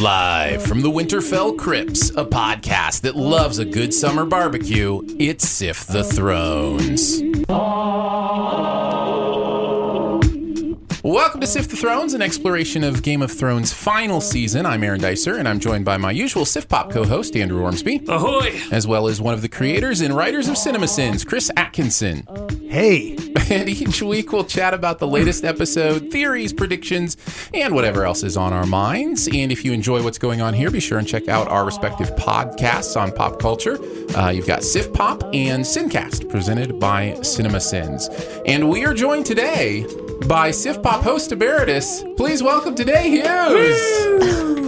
Live from the Winterfell Crypts, a podcast that loves a good summer barbecue, it's Sift the Thrones. Welcome to Sift the Thrones, an exploration of Game of Thrones' final season. I'm Aaron Dicer, and I'm joined by my usual Sift Pop co host, Andrew Ormsby, Ahoy! as well as one of the creators and writers of Cinema Sins, Chris Atkinson. Hey, And each week we'll chat about the latest episode, theories, predictions, and whatever else is on our minds. And if you enjoy what's going on here, be sure and check out our respective podcasts on pop culture. Uh, you've got Sift Pop and Sincast, presented by Cinema Sins. And we are joined Danae by Sift Pop host Emeritus. Please welcome today Hughes I'm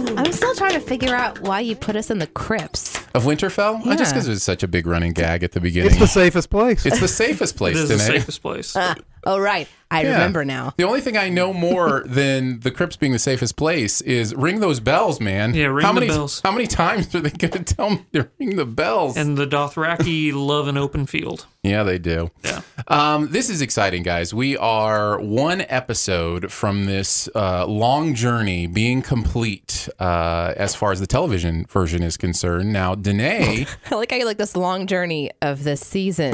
still trying to figure out why you put us in the crypts. of Winterfell. Uh, just because it was such a big running gag at the beginning. it's the safest place. It's the safest place It is the today. safest place. Oh, right. I Yeah. remember now. The only thing I know more than the crypts being the safest place is ring those bells, man. Yeah, ring how the many, bells. How many times are they going to tell me to ring the bells? and the Dothraki love an open field. yeah, they do. Yeah. Um, this is exciting, guys. We are one episode from this uh, long journey being complete uh, as far as the television version is concerned. Now, Danae, I like how you like this long journey of this season.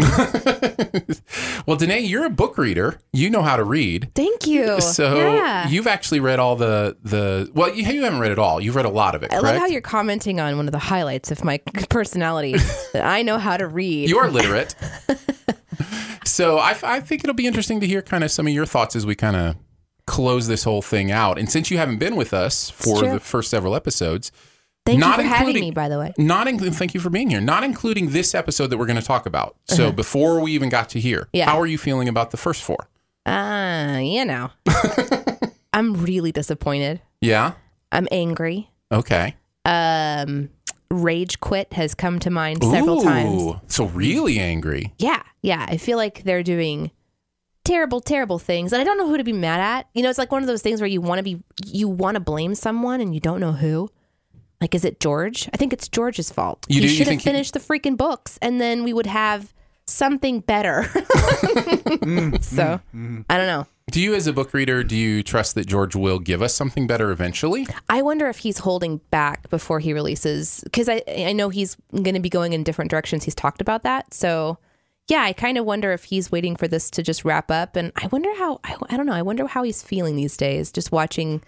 well, Danae, you're a book reader. You know how to read. Thank you. So yeah. you've actually read all the the well, you, you haven't read it all. You've read a lot of it, I correct? love how you're commenting on one of the highlights of my personality. that I know how to read. You are literate. so I, I think it'll be interesting to hear kind of some of your thoughts as we kind of close this whole thing out. And since you haven't been with us for the first several episodes, Thank not you for having including- me, by the way. not in, thank you for being here, not including this episode that we're going to talk about. So before we even got to here, Uh-huh. Yeah. how are you feeling about the first four? Ah, you know. I'm really disappointed. Yeah. I'm angry. Okay. Um, rage quit has come to mind several times. So really angry. Yeah, yeah. I feel like they're doing terrible, terrible things, and I don't know who to be mad at. You know, it's like one of those things where you want to be, you want to blame someone, and you don't know who. Like, is it George? I think it's George's fault. You do- he you should have think he- finished the freaking books, and then we would have something better. so, I don't know. Do you, as a book reader, do you trust that George will give us something better eventually? I wonder if he's holding back before he releases because I I know he's going to be going in different directions. He's talked about that, so yeah, I kind of wonder if he's waiting for this to just wrap up. And I wonder how I, I don't know. I wonder how he's feeling these days, just watching,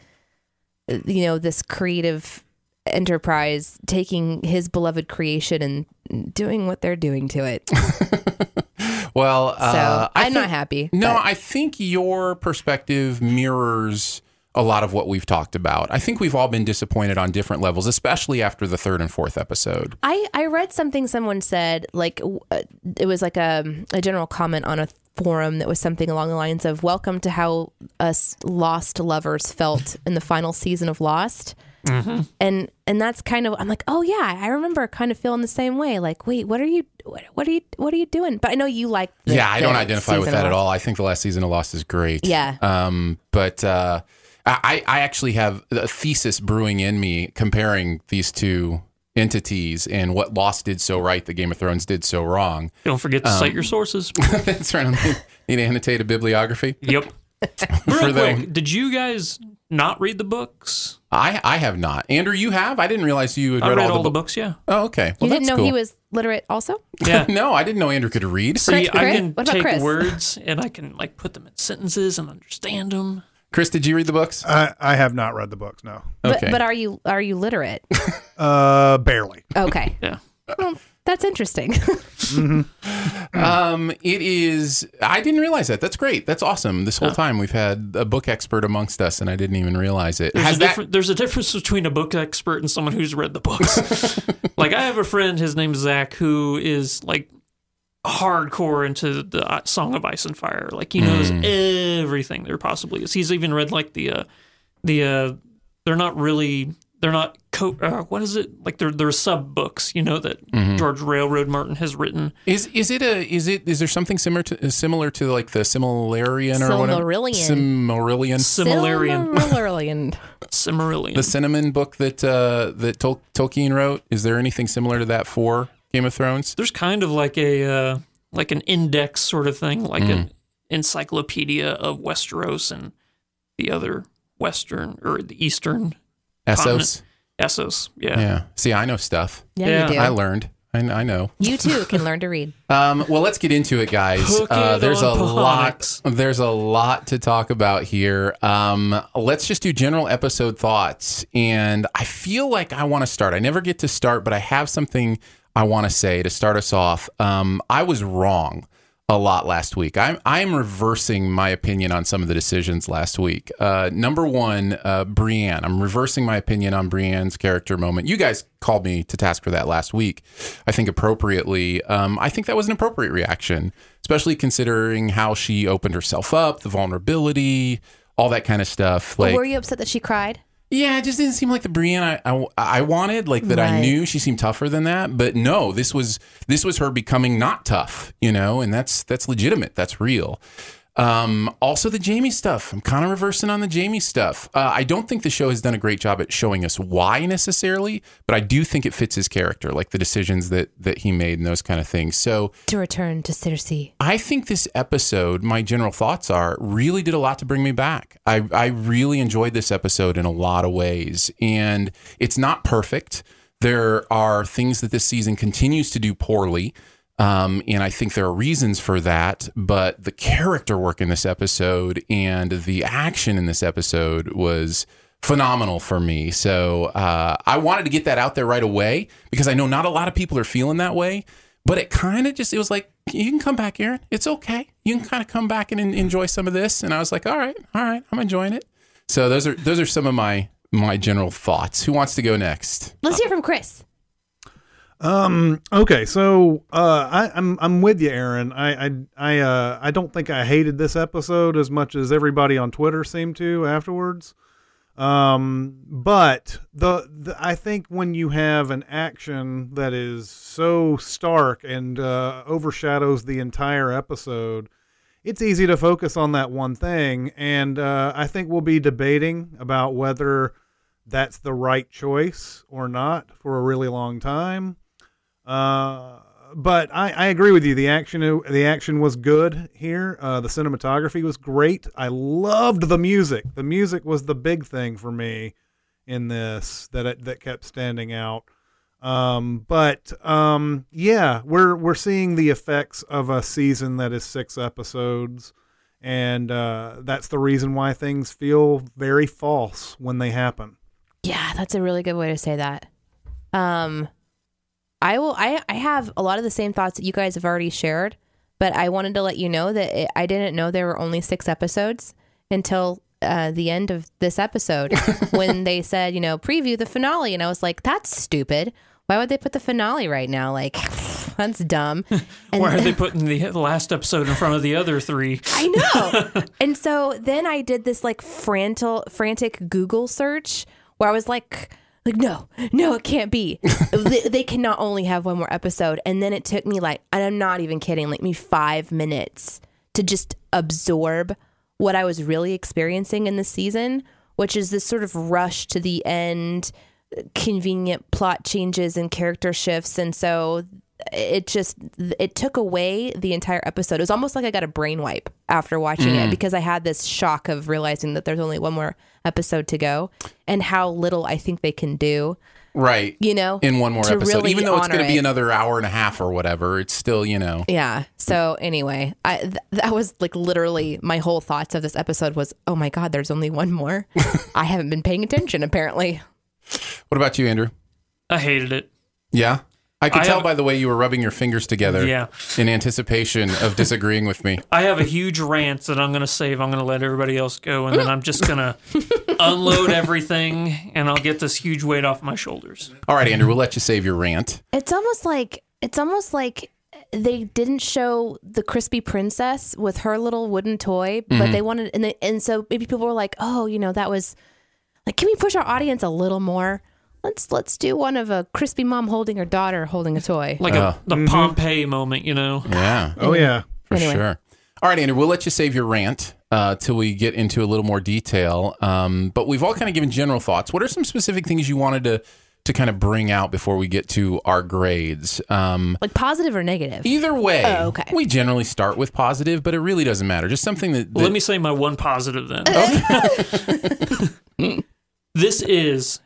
uh, you know, this creative enterprise taking his beloved creation and doing what they're doing to it. So Well, uh, I I'm think- not happy. No, but- I think your perspective mirrors a lot of what we've talked about. I think we've all been disappointed on different levels, especially after the third and fourth episode. I, I read something someone said like uh, it was like a, a general comment on a forum that was something along the lines of welcome to how us lost lovers felt in the final season of lost and and that's kind of i'm like oh yeah i remember kind of feeling the same way like wait what are you what, what are you what are you doing but i know you like the, yeah, I don't identify with that at all. I think the last season of Lost is great. Yeah. Um, but uh, I, I actually have a thesis brewing in me comparing these two entities and what Lost did so right that Game of Thrones did so wrong. Don't forget to cite your sources. That's right. I need to annotate a bibliography. yep. Real them. quick, did you guys not read the books? I, I have not. Andrew, you have? I didn't realize you had I read, read all, all the the books. books. Yeah. Oh, okay. Well, you didn't that's know cool. he was literate also Yeah. No, I didn't know Andrew could read. See, Chris- I can what about take Chris? words and I can like put them in sentences and understand them. Chris, did you read the books? I, I have not read the books. No, but Okay. but are you are you literate uh, barely. okay Yeah. well, that's interesting Um, it is. I didn't realize that. That's great. That's awesome. This whole time we've had a book expert amongst us, and I didn't even realize it. There's Has a, that? different, there's a difference between a book expert and someone who's read the books. like I have a friend, his name's Zach, who is like hardcore into the uh, Song of Ice and Fire. Like he knows everything there possibly is. He's even read like the uh, the uh, they're not really they're not co- uh, what is it like they're they're sub books you know that George Railroad Martin has written. Is is it a is it is there something similar to similar to like the Similarian or whatever? Silmarillion. Similarian. Similarian, Silmarillion. Similarian. The cinnamon book that uh, that Tol- Tolkien wrote. Is there anything similar to that for Game of Thrones? there's kind of like a uh, like an index sort of thing, like an encyclopedia of Westeros and the other western or the eastern Essos. Essos. Yeah. Yeah. See, I know stuff. Yeah, Yeah. you do. I learned. I, I know. you too can learn to read. Um, well, let's get into it, guys. Hook Uh, it there's a on lot. There's a lot to talk about here. Um, let's just do general episode thoughts, and I feel like I want to start. I never get to start, but I have something I want to say to start us off. Um, I was wrong a lot last week. I'm I'm reversing my opinion on some of the decisions last week. Uh, number one, uh, Brienne. I'm reversing my opinion on Brienne's character moment. You guys called me to task for that last week. I think appropriately. Um, I think that was an appropriate reaction, especially considering how she opened herself up, the vulnerability, all that kind of stuff. Like, Were you upset that she cried? Yeah, it just didn't seem like the Brienne I, I, I wanted. Like that, I knew she seemed tougher than that. But no, this was this was her becoming not tough, you know, and that's that's legitimate. That's real. Um, also, the Jaime stuff. I'm kind of reversing on the Jaime stuff. Uh, I don't think the show has done a great job at showing us why necessarily, but I do think it fits his character, like the decisions that that he made and those kind of things. So To return to Cersei. I think this episode, my general thoughts are, really did a lot to bring me back. I, I really enjoyed this episode in a lot of ways. And it's not perfect. There are things that this season continues to do poorly. Um, and I think there are reasons for that. But the character work in this episode and the action in this episode was phenomenal for me. So uh, I wanted to get that out there right away because I know not a lot of people are feeling that way. But it kind of just, it was like, you can come back, Aaron. It's okay. You can kind of come back and en- enjoy some of this. And I was like, all right, all right, I'm enjoying it. So those are those are some of my my general thoughts. Who wants to go next? Let's hear from Chris. Um. Okay. So, uh, I, I'm I'm with you, Aaron. I I I uh I don't think I hated this episode as much as everybody on Twitter seemed to afterwards. Um. But the, the I think when you have an action that is so stark and uh, overshadows the entire episode, it's easy to focus on that one thing. And uh, I think we'll be debating about whether that's the right choice or not for a really long time. Uh, but I, I agree with you. The action the action was good here. Uh, the cinematography was great. I loved the music. The music was the big thing for me in this that it, that kept standing out. Um, but um, yeah, we're we're seeing the effects of a season that is six episodes, and uh, that's the reason why things feel very false when they happen. Yeah, that's a really good way to say that. Um, I will. I I have a lot of the same thoughts that you guys have already shared, but I wanted to let you know that it, I didn't know there were only six episodes until uh, the end of this episode when they said, you know, preview the finale, and I was like, that's stupid. Why would they put the finale right now? Like, that's dumb. And Why are they putting the last episode in front of the other three? I know. and so then I did this like frantic, frantic Google search where I was like, like no, no, it can't be. they, they can not only have one more episode. And then it took me like, and I'm not even kidding, like me five minutes to just absorb what I was really experiencing in this season, which is this sort of rush to the end, convenient plot changes and character shifts. And so it just it took away the entire episode. It was almost like I got a brain wipe after watching it mm. because I had this shock of realizing that there's only one more episode to go and how little I think they can do. Right. You know, In one more episode. really Even though it's going to be another hour and a half or whatever, it's still, you know. Yeah. So anyway, I th- that was like literally my whole thoughts of this episode was, oh my god, there's only one more. I haven't been paying attention apparently. What about you, Andrew? I hated it. Yeah. I could I tell have- by the way you were rubbing your fingers together Yeah. in anticipation of disagreeing with me. I have a huge rant that I'm going to save. I'm going to let everybody else go, and then I'm just going to unload everything, and I'll get this huge weight off my shoulders. All right, Andrew, we'll let you save your rant. It's almost like it's almost like they didn't show the crispy princess with her little wooden toy, but mm-hmm. they wanted and they, and so maybe people were like, "Oh, you know, that was like can we push our audience a little more? Let's let's do one of a crispy mom holding her daughter holding a toy." Like Uh, a, the Pompeii moment, you know? Yeah. Oh yeah. For Anyway. sure. All right, Andrew, we'll let you save your rant uh, till we get into a little more detail. Um, but we've all kind of given general thoughts. What are some specific things you wanted to to kind of bring out before we get to our grades? Um, Like positive or negative? either way, Oh, okay. we generally start with positive, but it really doesn't matter. Just something that, that Let me say my one positive then. this is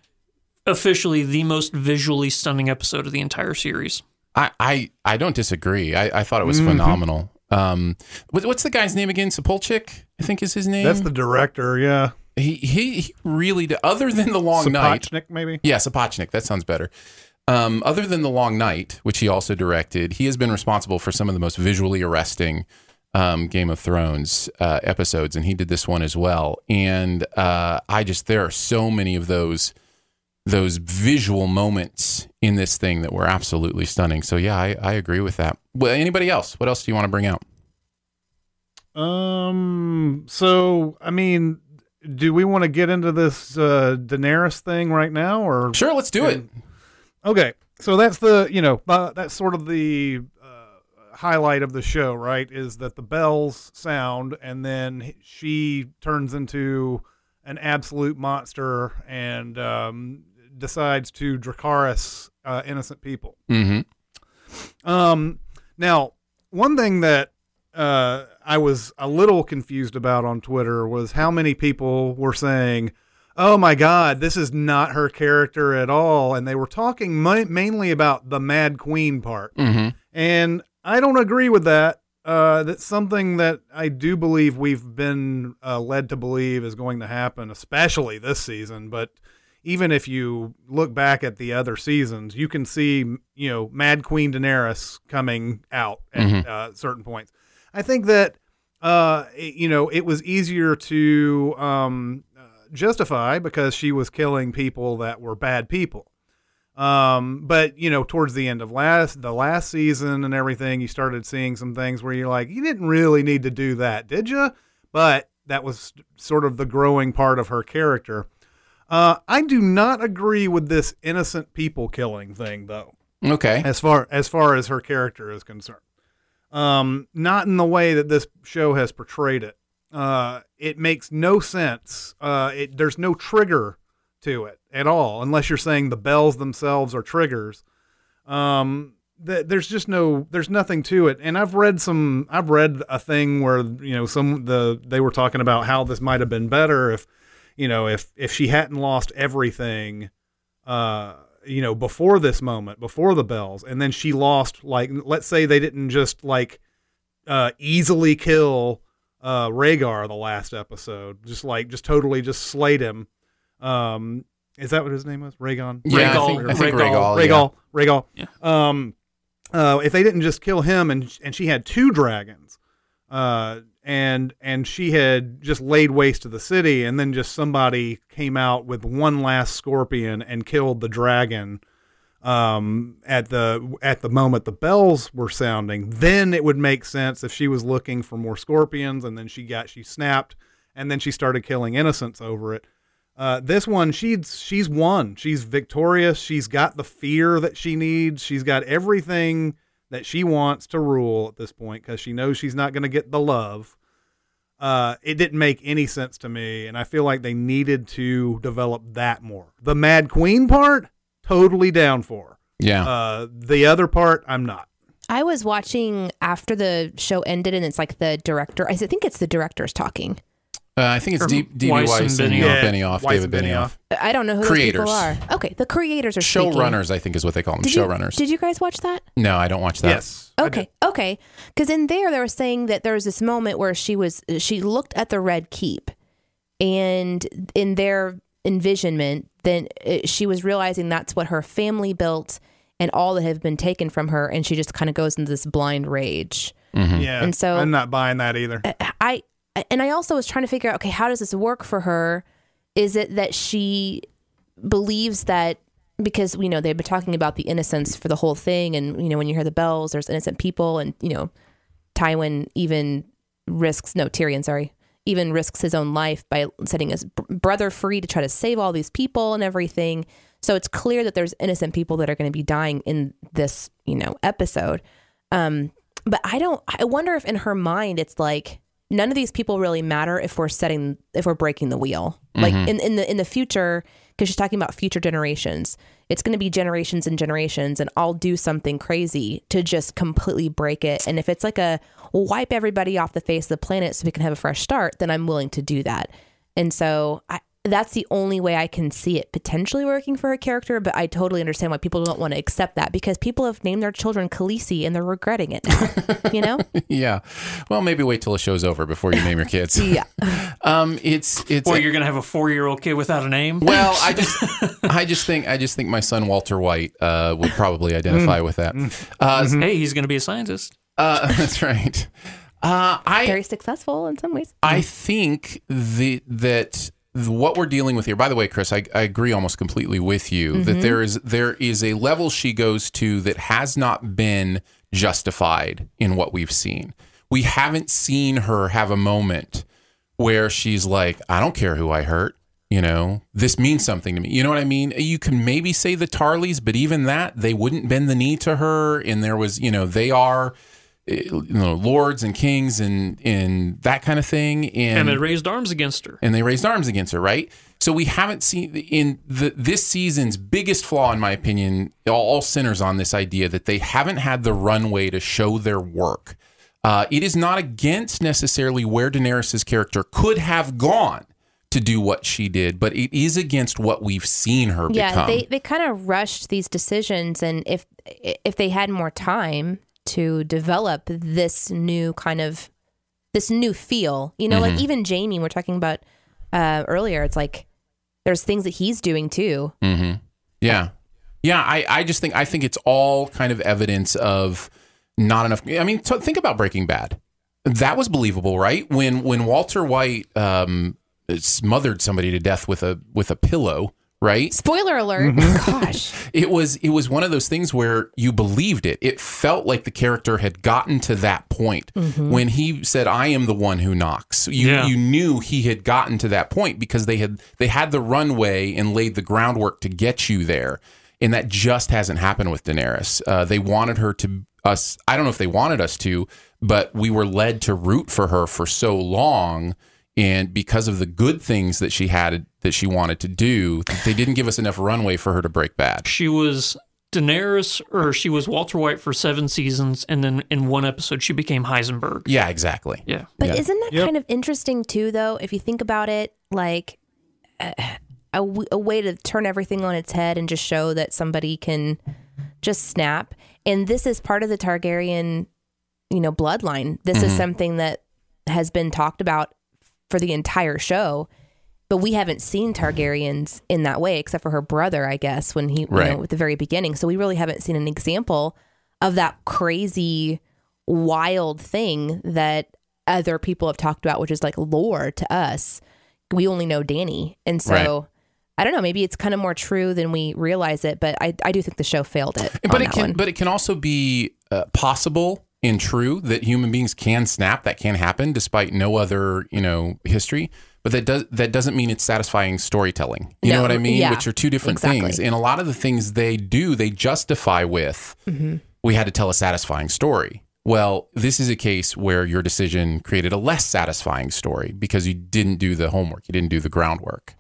officially the most visually stunning episode of the entire series. I, I, I don't disagree. I, I thought it was Mm-hmm. phenomenal. Um, what, what's the guy's name again? Sapolchik, I think is his name. That's the director, yeah. he, he he really did, other than the long night. Sapochnik, maybe. Yeah, Sapochnik. That sounds better. Um, other than the long night, which he also directed, he has been responsible for some of the most visually arresting um, Game of Thrones uh, episodes, and he did this one as well. And uh, I just there are so many of those those visual moments in this thing that were absolutely stunning. So yeah, I, I agree with that. Well, anybody else? What else do you want to bring out? Um. So, I mean, do we want to get into this uh, Daenerys thing right now, or Sure, let's do it. Okay, so that's the you know uh, that's sort of the uh, highlight of the show, right? Is that the bells sound, and then she turns into an absolute monster and um, decides to Dracarys uh, innocent people. Mm-hmm. Um, now, one thing that uh, I was a little confused about on Twitter was how many people were saying, "Oh my God, this is not her character at all," and they were talking ma- mainly about the Mad Queen part. Mm-hmm. And I don't agree with that. Uh, that's something that I do believe we've been uh, led to believe is going to happen, especially this season. But even if you look back at the other seasons, you can see, you know, Mad Queen Daenerys coming out at Mhm. uh, certain points. I think that, uh, it- you know, it was easier to um, uh, justify because she was killing people that were bad people. Um, but you know, towards the end of last the last season and everything, you started seeing some things where you're like, you didn't really need to do that, did you? But that was sort of the growing part of her character. Uh, I do not agree with this innocent people killing thing, though Okay. as far as far as her character is concerned. Um, not in the way that this show has portrayed it. Uh, it makes no sense. Uh, it, there's no trigger to it at all, unless you're saying the bells themselves are triggers. Um, th- there's just no, there's nothing to it. And I've read some, I've read a thing where you know some the they were talking about how this might have been better if, you know, if if she hadn't lost everything uh, you know, before this moment, before the bells, and then she lost like let's say they didn't just like uh easily kill uh Rhaegar the last episode, just like just totally just slayed him. Um is that what his name was? Rhaegon? Yeah, I Rhaegal. think, I think Rhaegal. Rhaegal. yeah. Rhaegal, Rhaegal. Yeah. Um, uh, if they didn't just kill him and and she had two dragons, uh, and and she had just laid waste to the city, and then just somebody came out with one last scorpion and killed the dragon. Um, at the at the moment the bells were sounding, then it would make sense if she was looking for more scorpions, and then she got she snapped, and then she started killing innocents over it. Uh, this one, she's she's won. She's victorious. She's got the fear that she needs. She's got everything that she wants to rule at this point because she knows she's not going to get the love. Uh, it didn't make any sense to me, and I feel like they needed to develop that more. The Mad Queen part, totally down for. Yeah. Uh, the other part, I'm not. I was watching after the show ended, and it's like the director. I think it's the director's talking. Uh, I think it's Or D- D.B. Weiss Weiss and and Benioff. Benioff, Yeah, Benioff Weiss David and Benioff. I don't know who Creators. those people are. Okay, the creators are. Showrunners, I think, is what they call them. Did you, Showrunners. did you guys watch that? no, I don't watch that. yes. Okay, okay. Because in there, they were saying that there was this moment where she was she looked at the red keep, and in their envisionment, then uh, she was realizing that's what her family built, and all that have been taken from her, and she just kind of goes into this blind rage. Mm-hmm. Yeah. And so- I'm not buying that either. I and I also was trying to figure out okay how does this work for her? Is it that she believes that because you know they've been talking about the innocence for the whole thing and you know when you hear the bells there's innocent people and you know Tywin even risks no Tyrion sorry even risks his own life by setting his br- brother free to try to save all these people and everything. So it's clear that there's innocent people that are going to be dying in this you know episode. Um but I don't I wonder if in her mind it's like none of these people really matter if we're setting if we're breaking the wheel. Like mm-hmm. in, in the in the future, because she's talking about future generations, it's gonna be generations and generations, and I'll do something crazy to just completely break it. And if it's like a wipe everybody off the face of the planet so we can have a fresh start, then I'm willing to do that. And so I that's the only way I can see it potentially working for her character. But I totally understand why people don't want to accept that because people have named their children Khaleesi and they're regretting it you know? yeah. Well, maybe wait till the show's over before you name your kids. Yeah. Um, it's it's. Or you're gonna have a four year old kid without a name. well, I just, I just think, I just think my son Walter White uh, would probably identify with that. Uh, hey, he's gonna be a scientist. uh, that's right. Uh, I Very successful in some ways. I think the that the- what we're dealing with here. By the way, Chris, I, I agree almost completely with you that mm-hmm. there is there is a level she goes to that has not been justified in what we've seen. We haven't seen her have a moment where she's like, I don't care who I hurt. You know, this means something to me. You know what I mean? You can maybe say the Tarlys, but even that, they wouldn't bend the knee to her. And there was, you know, they are, you know, lords and kings and and that kind of thing. And and they raised arms against her. and they raised arms against her, right? So we haven't seen in the this season's biggest flaw, in my opinion, all, all sinners on this idea that they haven't had the runway to show their work. Uh, it is not against necessarily where Daenerys's character could have gone to do what she did, but it is against what we've seen her Yeah, become. they they kind of rushed these decisions, and if if they had more time to develop this new kind of this new feel, you know, like even Jaime, we're talking about uh, earlier. It's like there's things that he's doing too. Mm-hmm. Yeah. Yeah, I, I just think I think it's all kind of evidence of not enough. I mean, t- think about Breaking Bad. That was believable, right? When when Walter White um, smothered somebody to death with a with a pillow, right? Spoiler alert! Mm-hmm. Gosh, It was it was one of those things where you believed it. It felt like the character had gotten to that point when he said, "I am the one who knocks." You Yeah. you knew he had gotten to that point because they had they had the runway and laid the groundwork to get you there, and that just hasn't happened with Daenerys. Uh, they wanted her to us. I don't know if they wanted us to, but we were led to root for her for so long. And because of the good things that she had that she wanted to do, they didn't give us enough runway for her to break bad. She was Daenerys, or she was Walter White for seven seasons, and then in one episode she became Heisenberg. Yeah, exactly. Yeah. but Yeah. isn't that Yep. kind of interesting too? Though, if you think about it, like uh, a, w- a way to turn everything on its head and just show that somebody can just snap. And this is part of the Targaryen, you know, bloodline. This is something that has been talked about for the entire show. But we haven't seen Targaryens in that way, except for her brother, I guess, when he, you Right. know, at the very beginning. So we really haven't seen an example of that crazy, wild thing that other people have talked about, which is like lore to us. We only know Dany. And so Right. I don't know, maybe it's kind of more true than we realize it, but I, I do think the show failed it. But it can, one. but it can also be uh, possible and true that human beings can snap. That can happen despite no other, you know, history. But that does that doesn't mean it's satisfying storytelling. You know what I mean? yeah, Which are two different exactly. things. And a lot of the things they do, they justify with Mm-hmm. we had to tell a satisfying story. Well, this is a case where your decision created a less satisfying story because you didn't do the homework, you didn't do the groundwork.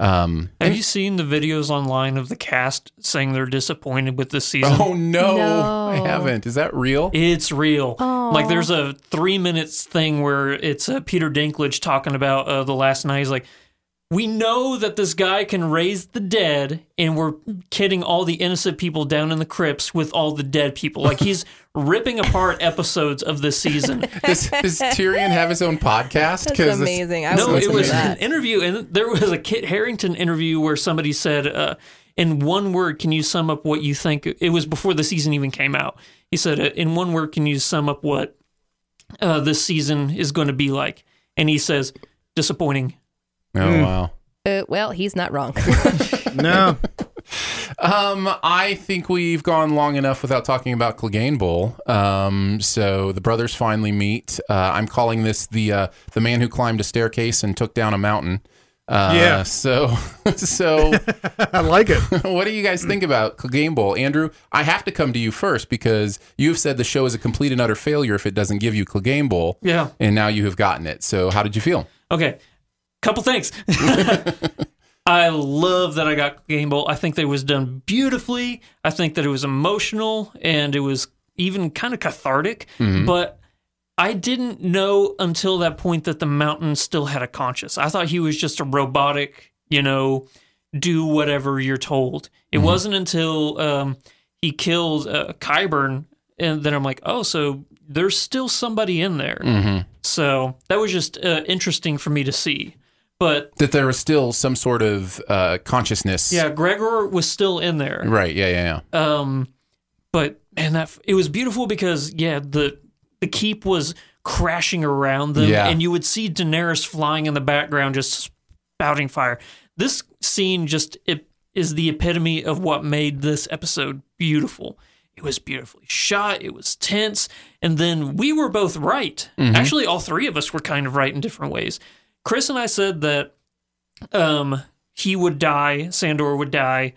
Um, Have you seen the videos online of the cast saying they're disappointed with this season? oh no, No. I haven't. Is that real? It's real. Aw. Like there's a three minutes thing where it's uh, Peter Dinklage talking about uh, the last night. He's like, "We know that this guy can raise the dead, and we're kidding all the innocent people down in the crypts with all the dead people." Like he's ripping apart episodes of this season. does, does Tyrion have his own podcast? That's 'Cause this- amazing. I no, it listen was that. an interview, and there was a Kit Harington interview where somebody said, uh, "In one word, can you sum up what you think?" It was before the season even came out. He said, uh, "In one word, can you sum up what uh, this season is going to be like?" And he says, "Disappointing." Oh wow. Uh, well, he's not wrong. No, Um, I think we've gone long enough without talking about Clegane Bowl. Um, so the brothers finally meet. Uh, I'm calling this the uh, the man who climbed a staircase and took down a mountain. Uh, Yeah. So, so I like it. what do you guys think about Clegane Bowl, Andrew? I have to come to you first because you've said the show is a complete and utter failure if it doesn't give you Clegane Bowl. Yeah. And now you have gotten it. So how did you feel? Okay, couple things. I love that I got Clegane Bowl. I think that it was done beautifully. I think that it was emotional and it was even kind of cathartic. But I didn't know until that point that the mountain still had a conscience. I thought he was just a robotic you know, do whatever you're told. It wasn't until um, he killed uh, Qyburn and then I'm like, oh, so there's still somebody in there. Mm-hmm. So that was just uh, interesting for me to see. But That there was still some sort of uh, consciousness. yeah, Gregor was still in there. Right. Yeah. Yeah. Yeah. Um, but man, that it was beautiful because yeah, the the keep was crashing around them, Yeah. and you would see Daenerys flying in the background, just spouting fire. This scene just it is the epitome of what made this episode beautiful. It was beautifully shot. It was tense, and then we were both right. Actually, all three of us were kind of right in different ways. Chris and I said that um, he would die, Sandor would die,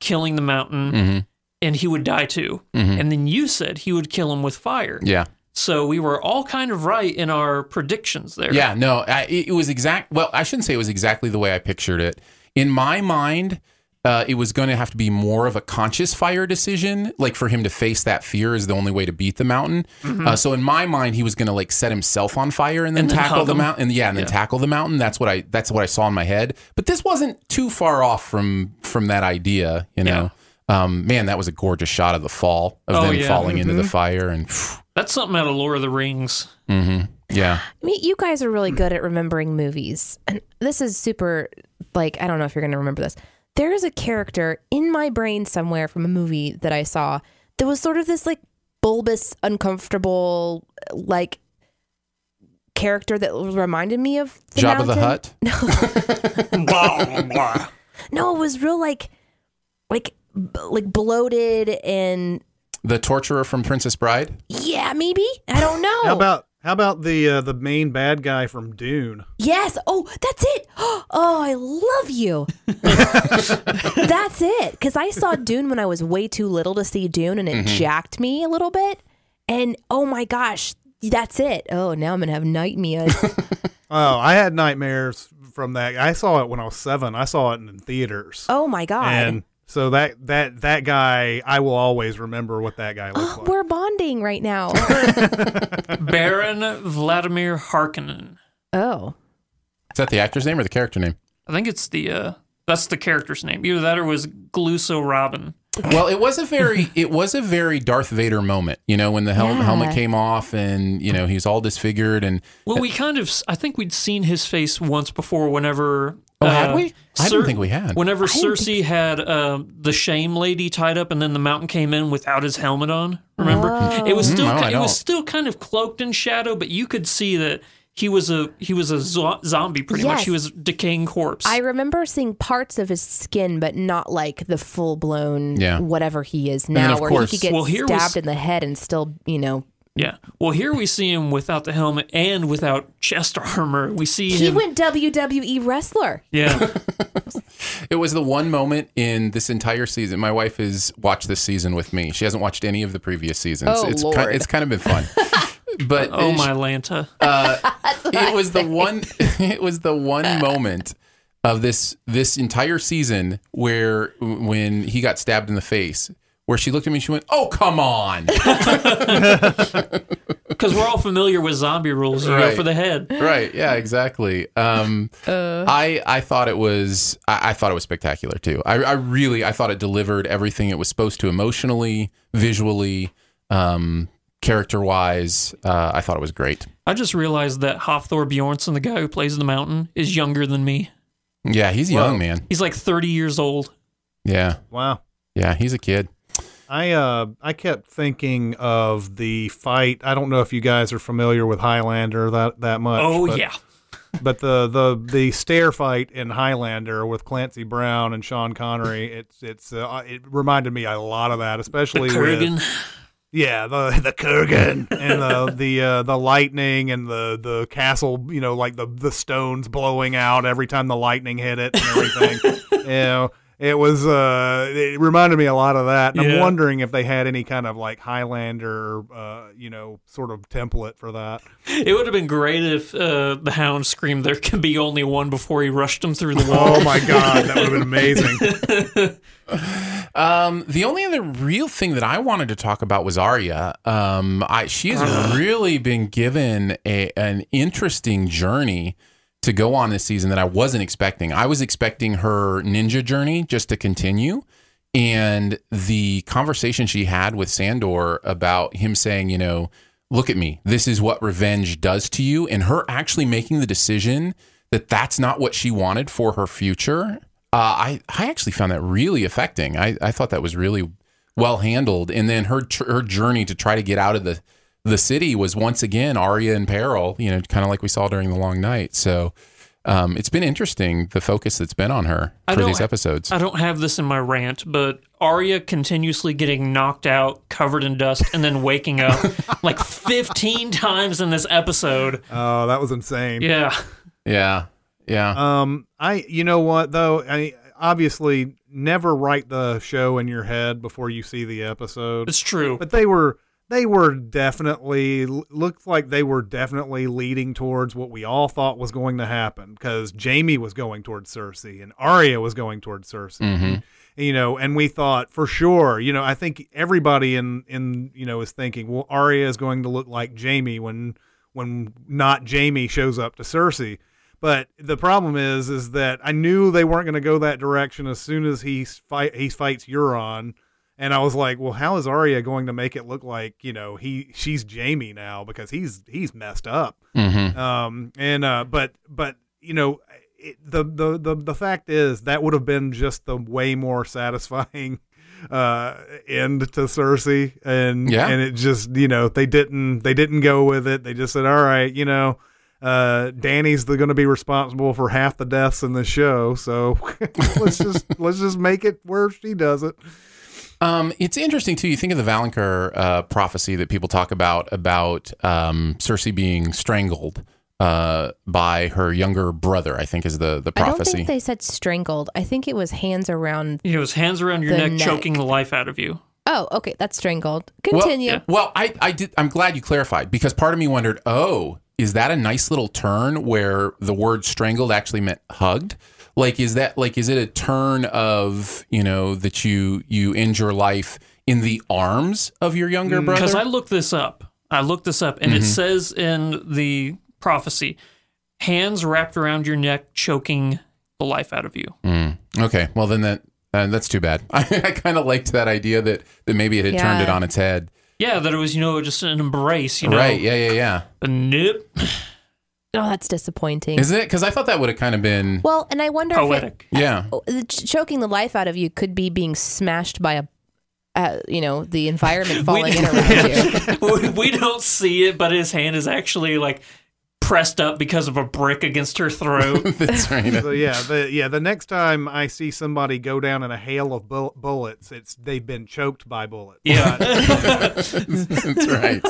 killing the mountain, Mm-hmm. and he would die too. And then you said he would kill him with fire. Yeah. So we were all kind of right in our predictions there. Yeah, no, I, it was exact. Well, I shouldn't say it was exactly the way I pictured it. In my mind, uh, it was going to have to be more of a conscious fire decision. Like for him to face that fear is the only way to beat the mountain. Uh, so in my mind, he was going to like set himself on fire and then And then tackle the mountain. Yeah, and then Yeah. tackle the mountain. That's what I. That's what I saw in my head. But this wasn't too far off from from that idea. You know. Um, man, that was a gorgeous shot of the fall of Oh, them yeah. falling into the fire, and That's something out of Lord of the Rings. yeah, I mean, you guys are really good at remembering movies. And this is super, like, I don't know if you're going to remember this. There is a character in my brain somewhere from a movie that I saw that was sort of this, like, bulbous, uncomfortable, like, character that reminded me of the Job of the Mountain. Hut. blah, blah. No, it was real, like, like, like bloated and The torturer from Princess Bride. yeah, maybe I don't know. How about how about the uh, the main bad guy from Dune? Yes. Oh, that's it. Oh, I love you. that's it. Because I saw Dune when I was way too little to see Dune, and it jacked me a little bit. And oh my gosh, that's it. Oh, now I'm gonna have nightmares. Oh, I had nightmares from that. I saw it when I was seven. I saw it in theaters, oh my god. and so that that that guy, I will always remember what that guy looks like. We're bonding right now. Baron Vladimir Harkonnen. oh, Is that the actor's name or the character name? I think it's the uh that's the character's name. Either that or was Gluso Robin. Well, it was a very it was a very Darth Vader moment, you know, when the hel- Yeah. helmet came off and you know he's all disfigured and Well, we kind of I think we'd seen his face once before whenever oh had uh, we? I Cer- didn't think we had. Whenever didn't think Cersei had um, the shame lady tied up, and then the mountain came in without his helmet on. Remember, it was still Mm, no, ki- it was still kind of cloaked in shadow, but you could see that he was a he was a zo- zombie pretty much. He was a decaying corpse. I remember seeing parts of his skin, but not like the full blown Yeah. whatever he is then, now, of where course- he could get Well, here stabbed was- in the head and still, you know, yeah. Well, here we see him without the helmet and without chest armor. We see he him. went WWE wrestler. yeah. It was the one moment in this entire season. My wife has watched this season with me. She hasn't watched any of the previous seasons. Oh, it's Lord. Kind, it's kind of been fun. But Oh uh, my Lanta. it was the one it was the one moment of this this entire season where when he got stabbed in the face where she looked at me and she went, "Oh, come on." Because we're all familiar with zombie rules. You Right. go for the head. right yeah exactly um i i thought it was I, I thought it was spectacular too I, I really i thought it delivered everything it was supposed to emotionally visually um character wise uh i thought it was great I just realized that Hafthor Bjornsson, the guy who plays the mountain, is younger than me. yeah he's young Whoa. man He's like 30 years old. yeah Wow. yeah he's a kid I uh I kept thinking of the fight. I don't know if you guys are familiar with Highlander that that much. Oh, but, yeah. But the the the stair fight in Highlander with Clancy Brown and Sean Connery, it's it's uh, it reminded me a lot of that, especially with Kurgan. yeah the the Kurgan and the the uh, the lightning and the the castle. You know, like the the stones blowing out every time the lightning hit it and everything. you know. It was. Uh, it reminded me a lot of that. And I'm wondering if they had any kind of like Highlander, uh, you know, sort of template for that. It would have been great if uh, the hound screamed, There can be only one before he rushed him through the wall. Oh my god, that would have been amazing. Um, the only other real thing that I wanted to talk about was Arya. Um, I she has really been given a an interesting journey to go on this season that I wasn't expecting. I was expecting her ninja journey just to continue. And the conversation she had with Sandor about him saying, you know, look at me, this is what revenge does to you, and her actually making the decision that that's not what she wanted for her future. Uh, I I actually found that really affecting. I, I thought that was really well handled. And then her her journey to try to get out of the the city was once again Arya in peril. You know, kind of like we saw during the long night. So um, it's been interesting the focus that's been on her I for these episodes. I don't have this in my rant, but Arya continuously getting knocked out, covered in dust, and then waking up like 15 times in this episode. Oh, that was insane. Yeah. yeah, yeah. Um, I, you know what though, I obviously never write the show in your head before you see the episode. It's true. But they were, they were definitely looked like they were definitely leading towards what we all thought was going to happen because Jaime was going towards Cersei and Arya was going towards Cersei. hmm You know, and we thought for sure, you know, I think everybody in in you know is thinking, well, Arya is going to look like Jaime when when not Jaime shows up to Cersei. But the problem is, is that I knew they weren't going to go that direction as soon as he fight he fights Euron, and I was like, well, how is Arya going to make it look like you know he she's Jaime now because he's he's messed up. hmm Um, and uh, but but you know, it, the, the the the fact is that would have been just the way more satisfying uh end to Cersei. And Yeah. and it just you know they didn't they didn't go with it. They just said all right you know uh Dany's going to be responsible for half the deaths in the show. So let's just let's just make it where she does it Um, it's interesting too. You think of the valonqar uh, prophecy that people talk about about um, Cersei being strangled uh, by her younger brother. I think is the the I don't prophecy. think they said strangled. I think it was hands around. You know, his hands around your neck, neck. choking the life out of you. Oh, okay, that's strangled. Well, Continue. Well, I, I did. I'm glad you clarified because part of me wondered, oh, is that a nice little turn where the word strangled actually meant hugged? Like, is that like, is it a turn of you know that you you end your life in the arms of your younger brother? Because I looked this up. I looked this up, and it says in the prophecy, hands wrapped around your neck, choking the life out of you. Mm, okay, well then that uh, that's too bad. I, I kind of liked that idea that that maybe it had turned it on its head. Yeah, that it was, you know, just an embrace, you know. Right? Yeah, yeah, yeah. But nope. oh, that's disappointing. Isn't it? Because I thought that would have kind of been well, and I wonder if Poetic. yeah. it, the ch- choking the life out of you could be being smashed by a, uh, you know, the environment falling in around you. we, we don't see it, but his hand is actually like pressed up because of a brick against her throat. That's right. so yeah the yeah the next time I see somebody go down in a hail of bull- bullets it's they've been choked by bullets Yeah. That's right.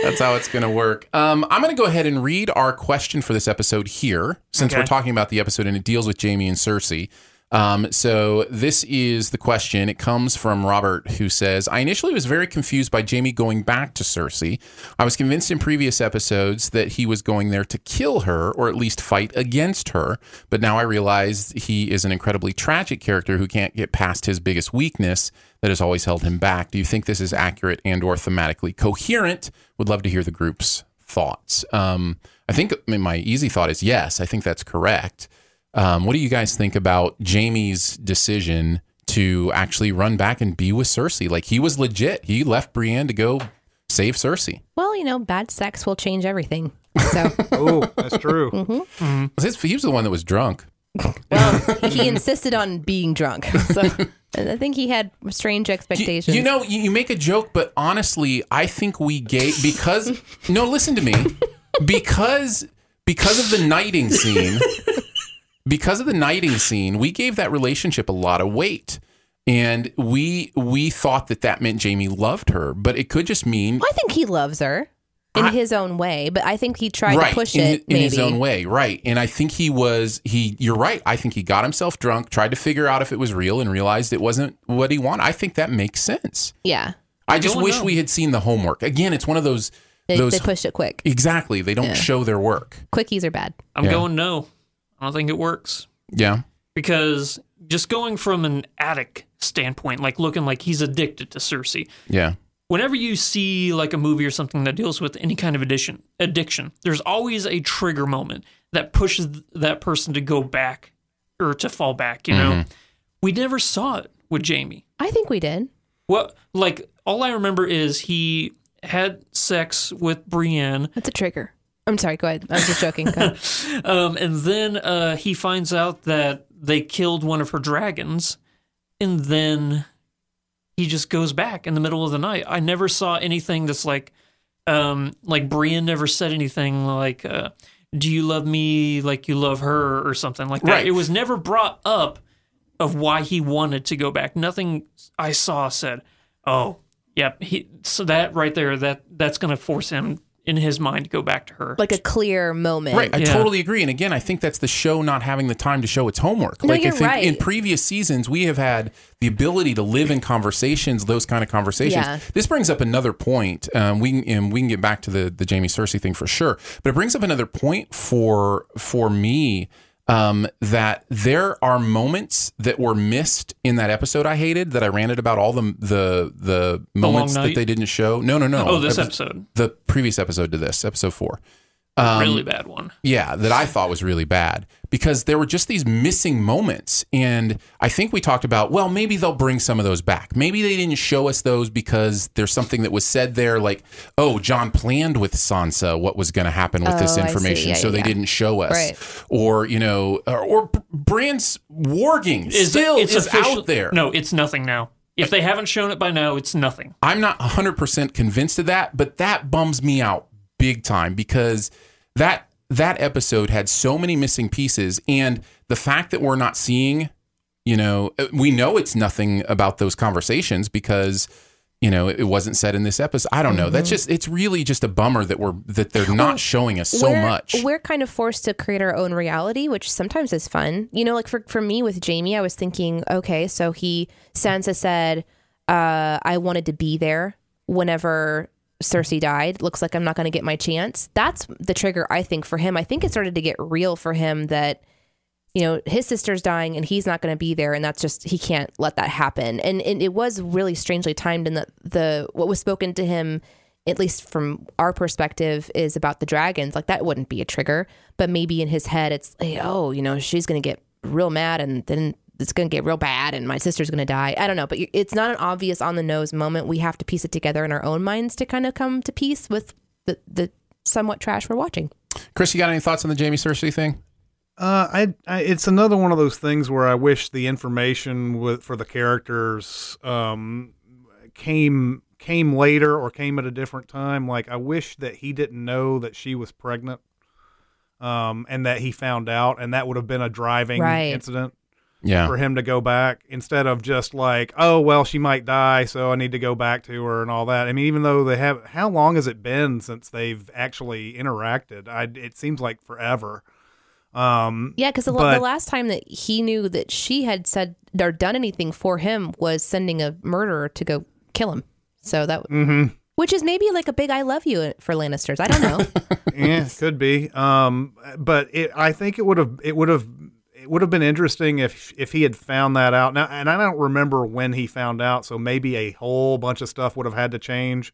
That's how it's going to work. Um, I'm going to go ahead and read our question for this episode here, since Okay. we're talking about the episode and it deals with Jaime and Cersei. Um, so this is the question. It comes from Robert, who says, "I initially was very confused by Jaime going back to Cersei. I was convinced in previous episodes that he was going there to kill her, or at least fight against her. But now I realize he is an incredibly tragic character who can't get past his biggest weakness that has always held him back. Do you think this is accurate and/or thematically coherent? Would love to hear the group's thoughts. Um, I think I mean, my easy thought is yes. I think that's correct." Um, what do you guys think about Jaime's decision to actually run back and be with Cersei? Like he was legit. He left Brienne to go save Cersei. well, you know, bad sex will change everything. So, oh that's true Was his- He was the one that was drunk. well, he insisted on being drunk. So, I think he had strange You, expectations. you know, you, you make a joke, but honestly, I think we gave because no, listen to me, because because of the knighting scene, because of the knighting scene, we gave that relationship a lot of weight. And we we thought that that meant Jaime loved her, but it could just mean I think he loves her in I- his own way, but I think he tried right to push in, it in maybe. his own way right and i think he was he you're right i think he got himself drunk tried to figure out if it was real and realized it wasn't what he wanted i think that makes sense Yeah. i just wish know. we had seen the homework again it's one of those They, those they pushed it quick. exactly they don't Yeah. show their work Quickies are bad. I'm Yeah. going no. I don't think it works. yeah Because just going from an addict standpoint, like looking like he's addicted to Cersei, yeah whenever you see like a movie or something that deals with any kind of addiction, addiction, there's always a trigger moment that pushes that person to go back or to fall back. You know, mm-hmm. we never saw it with Jaime. I think we did. What like all I remember is he had sex with Brienne, That's a trigger. I'm sorry. Go ahead. I was just joking. Um, and then uh, he finds out that they killed one of her dragons, and then he just goes back in the middle of the night. I never saw anything that's like, um, like Brienne never said anything like, uh, "Do you love me like you love her?" or something like that. Right. It was never brought up of why he wanted to go back. Nothing I saw said, "Oh, yep." He so that right there that that's going to force him in his mind go back to her. like a clear moment. Right, I Yeah. totally agree. And again, I think that's the show not having the time to show its homework. No, like I you're think right. in previous seasons, we have had the ability to live in conversations, those kind of conversations. Yeah. This brings up another point. Um, we can, and we can get back to the the Jaime Cersei thing for sure, but it brings up another point for for me. Um, that there are moments that were missed in that episode I hated that I ranted about all the the the moments that they didn't show. No, no, no. oh, this Epi- episode, the previous episode to this episode four. Um, really bad one. yeah, that I thought was really bad because there were just these missing moments. And I think we talked about, well, maybe they'll bring some of those back. Maybe they didn't show us those because there's something that was said there, like, oh, Jon planned with Sansa what was going to happen with this Oh, I see. information. Yeah, so they didn't show us. Right. Or, you know, or, or Bran's warging still is official- out there. No, it's nothing now. If they haven't shown it by now, it's nothing. I'm not 100% convinced of that, but that bums me out big time because that that episode had so many missing pieces and the fact that we're not seeing, you know, we know it's nothing about those conversations because you know, it wasn't said in this episode. I don't know. That's just it's really just a bummer that we're that they're not showing us so we're, much. We're kind of forced to create our own reality, which sometimes is fun. You know, like for, for me with Jaime, I was thinking, okay, so he, Sansa said, uh, I wanted to be there whenever Cersei died. Looks like I'm not going to get my chance. That's the trigger, I think, for him. I think it started to get real for him that, you know, his sister's dying and he's not going to be there. And that's just, he can't let that happen. And, and it was really strangely timed in that the, what was spoken to him at least from our perspective, is about the dragons. Like that wouldn't be a trigger, but maybe in his head, it's like, oh, you know, she's gonna get real mad, and then it's gonna get real bad, and my sister's gonna die. I don't know, but it's not an obvious on the nose moment. We have to piece it together in our own minds to kind of come to peace with the the somewhat trash we're watching. Chris, you got any thoughts on the Jaime Cersei thing? Uh, I, I, it's another one of those things where I wish the information with for the characters um, came came later or came at a different time. Like I wish that he didn't know that she was pregnant, um, and that he found out, and that would have been a driving Right. incident Yeah. for him to go back instead of just like, oh well, she might die, so I need to go back to her and all that. I mean, even though they have, how long has it been since they've actually interacted? I, it seems like forever. Um, Yeah, because the, the last time that he knew that she had said or done anything for him was sending a murderer to go kill him. So that, mhm. which is maybe like a big "I love you" for Lannisters. I don't know. yeah, could be. Um, but it, I think it would have it would have it would have been interesting if if he had found that out now. And I don't remember when he found out, so maybe a whole bunch of stuff would have had to change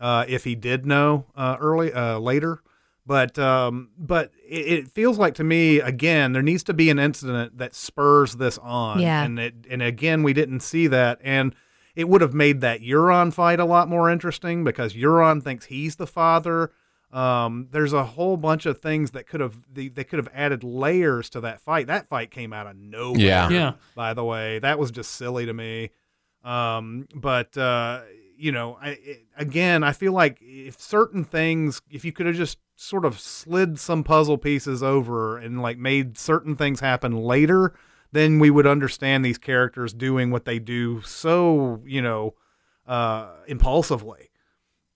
uh, if he did know uh, early uh, later. But um, but it, it feels like to me again there needs to be an incident that spurs this on. Yeah. And it and again we didn't see that and. It would have made that Euron fight a lot more interesting because Euron thinks he's the father. Um, there's a whole bunch of things that could have they, they could have added layers to that fight. That fight came out of nowhere. Yeah. Yeah. By the way, that was just silly to me. Um, but uh, you know, I, it, again, I feel like if certain things, if you could have just sort of slid some puzzle pieces over and like made certain things happen later, then we would understand these characters doing what they do so you know uh, impulsively.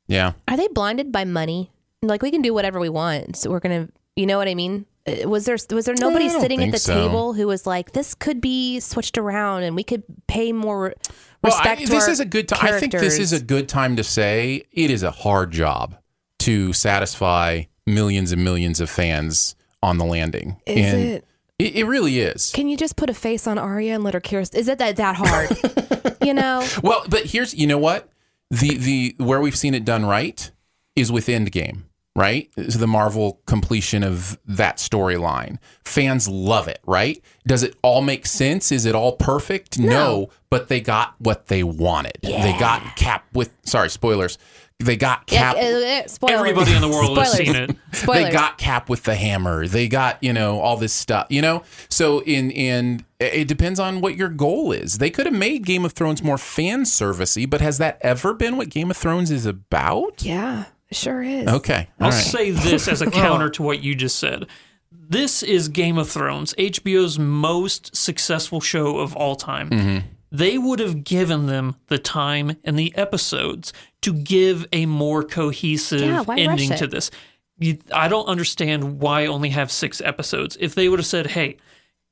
Yeah. Are they blinded by money? Like we can do whatever we want. So we're gonna, you know what I mean? Uh, Was there was there nobody sitting at the so. table who was like, this could be switched around and we could pay more Well, respect to this is a good time. I think this is a good time to say it is a hard job to satisfy millions and millions of fans on the landing. Is and it? It, it really is. Can you just put a face on Arya and let her care? Is it that that hard? you know? Well, but here's you know what the the where we've seen it done right is with Endgame, right? Is the Marvel completion of that storyline. Fans love it, right? Does it all make sense? Is it all perfect? No, but they got what they wanted. They got Cap with sorry, spoilers. They got Cap Yeah, uh, uh, spoilers. Everybody in the world has seen it. Spoilers. they got cap with the hammer they got you know all this stuff you know so in in it depends on what your goal is they could have made game of thrones more fan servicey but has that ever been what game of thrones is about yeah, sure is. okay all I'll right say this as a counter to what you just said. This is Game of Thrones, HBO's most successful show of all time. Mm-hmm. They would have given them the time and the episodes to give a more cohesive Yeah, ending to this. You, I don't understand why only have six episodes. If they would have said, "Hey,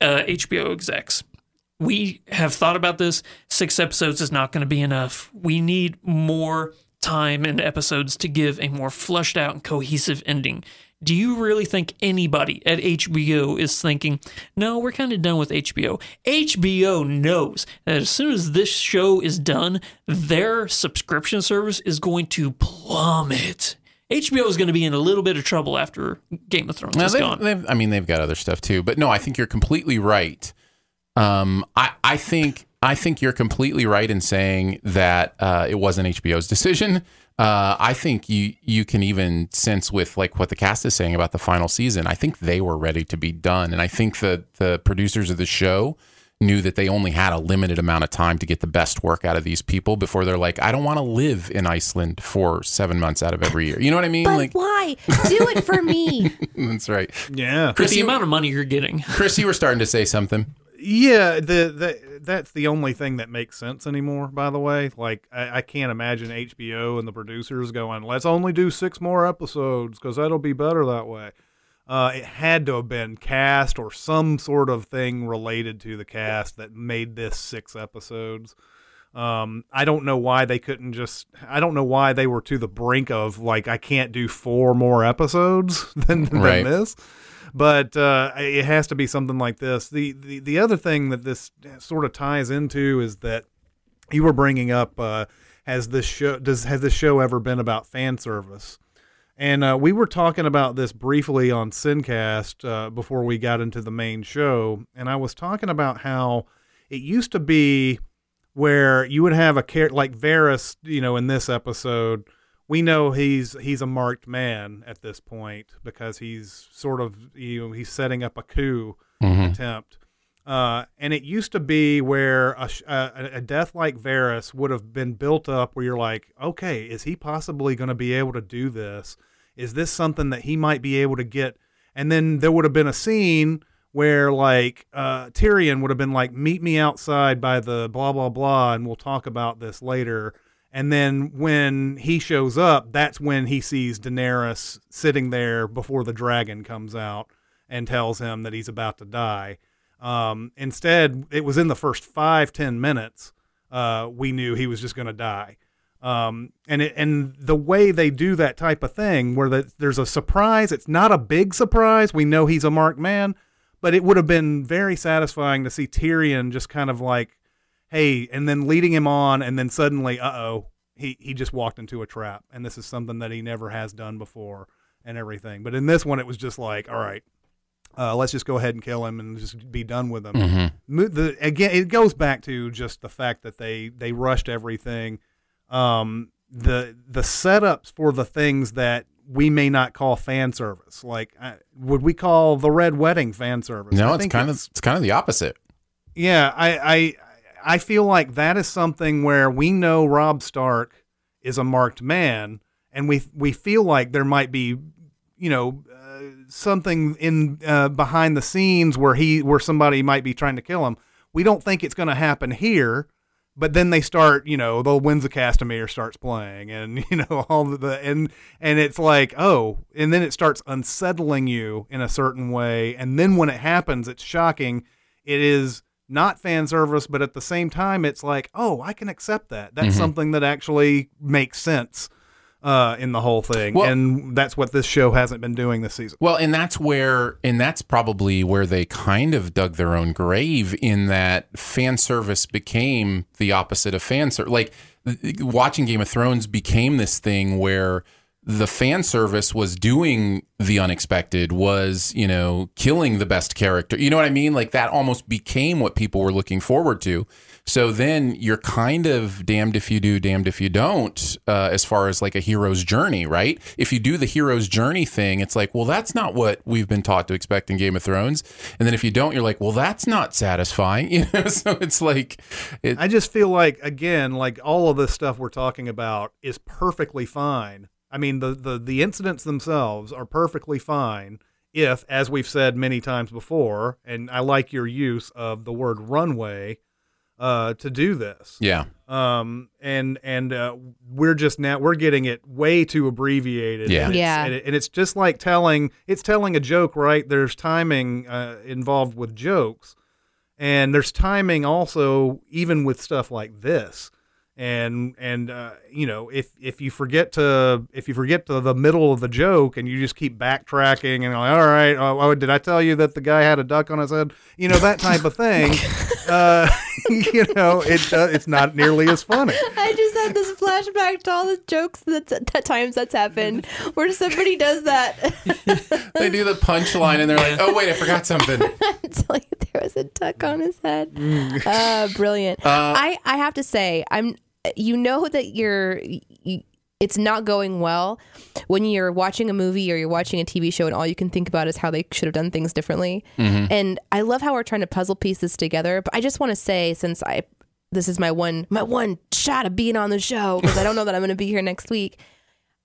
uh, HBO execs, we have thought about this. Six episodes is not going to be enough. We need more time and episodes to give a more fleshed out and cohesive ending. Do you really think anybody at HBO is thinking, no, we're kind of done with HBO? HBO knows that as soon as this show is done, their subscription service is going to plummet. HBO is going to be in a little bit of trouble after Game of Thrones Now, is they've, gone. they've- I mean, they've got other stuff too, but no, I think you're completely right. Um, I, I think I think you're completely right in saying that uh, it wasn't HBO's decision. Uh, I think you you can even sense with like what the cast is saying about the final season. I think they were ready to be done, and I think the the producers of the show knew that they only had a limited amount of time to get the best work out of these people before they're like, I don't want to live in Iceland for seven months out of every year. You know what I mean? But like why? Do it for me. that's right. Yeah. For the amount of money you're getting. Chris, you were starting to say something. Yeah, the, the that's the only thing that makes sense anymore. By the way, like I, I can't imagine HBO and the producers going, "Let's only do six more episodes because that'll be better that way." Uh, it had to have been cast or some sort of thing related to the cast that made this six episodes. Um, I don't know why they couldn't just. I don't know why they were to the brink of like I can't do four more episodes than, than Right. this but uh, it has to be something like this. The, the the other thing that this sort of ties into is that you were bringing up uh, has this show does has this show ever been about fan service? And uh, we were talking about this briefly on Sincast uh, before we got into the main show, and I was talking about how it used to be where you would have a character like Varys, you know, in this episode we know he's he's a marked man at this point because he's sort of you know he's setting up a coup attempt. Uh, and it used to be where a, a, a death like Varys would have been built up where you're like, okay, is he possibly going to be able to do this? Is this something that he might be able to get? And then there would have been a scene where like uh, Tyrion would have been like, meet me outside by the blah blah blah, and we'll talk about this later. And then when he shows up, that's when he sees Daenerys sitting there before the dragon comes out and tells him that he's about to die. Um, instead, it was in the first five ten minutes. Uh, we knew he was just going to die. Um, and it, and the way they do that type of thing, where the, there's a surprise, it's not a big surprise. We know he's a marked man, but it would have been very satisfying to see Tyrion just kind of like, hey, and then leading him on, and then suddenly, uh oh, he he just walked into a trap, and this is something that he never has done before, and everything. But in this one, it was just like, all right, uh, let's just go ahead and kill him and just be done with him. Mo- The, again, it goes back to just the fact that they they rushed everything. Um, the the setups for the things that we may not call fan service, like uh, would we call the red wedding fan service? No, it's kind of it's kind of the opposite. yeah, I, I I feel like that is something where we know Robb Stark is a marked man, and we we feel like there might be, you know, uh, something in uh, behind the scenes where he where somebody might be trying to kill him. We don't think it's going to happen here, but then they start, you know, the Winds of Castamere starts playing, and you know all the, the and and it's like oh, and then it starts unsettling you in a certain way, and then when it happens, it's shocking. It is not fan service, but at the same time, it's like oh, I can accept that. That's something that actually makes sense uh, in the whole thing, Well- and that's what this show hasn't been doing this season. Well, and that's where, and that's probably where they kind of dug their own grave in that fan service became the opposite of fan service. Like watching Game of Thrones became this thing where the fan service was doing the unexpected was you know killing the best character. You know what i mean? Like that almost became what people were looking forward to. So then you're kind of damned if you do damned if you don't uh, as far as like a hero's journey right? If you do the hero's journey thing it's like well that's not what we've been taught to expect in game of thrones. And then if you don't you're like well that's not satisfying you know? So it's like it, I just feel like again, like all of this stuff we're talking about is perfectly fine. I mean, the the the incidents themselves are perfectly fine if, as we've said many times before, and I like your use of the word runway uh, to do this. yeah Um, and and uh, we're just now we're getting it way too abbreviated. Yeah. and it's, Yeah. and, it- and it's just like telling it's telling a joke, right? There's timing uh, involved with jokes, and there's timing also even with stuff like this. And and uh, you know if if you forget to if you forget to the middle of the joke and you just keep backtracking and like all right oh, oh, did I tell you that the guy had a duck on his head you know that type of thing uh, you know it uh, it's not nearly as funny I just had this flashback to all the jokes that, that times that's happened where somebody does that. they do the punchline and they're like oh wait i forgot something it's like there was a duck on his head. Mm. Uh, brilliant. I, I have to say, I'm. You know that you're. You, it's not going well when you're watching a movie or you're watching a TV show and all you can think about is how they should have done things differently. Mm-hmm. And I love how we're trying to puzzle pieces together. But I just want to say, since I this is my one my one shot of being on the show because I don't know that I'm going to be here next week.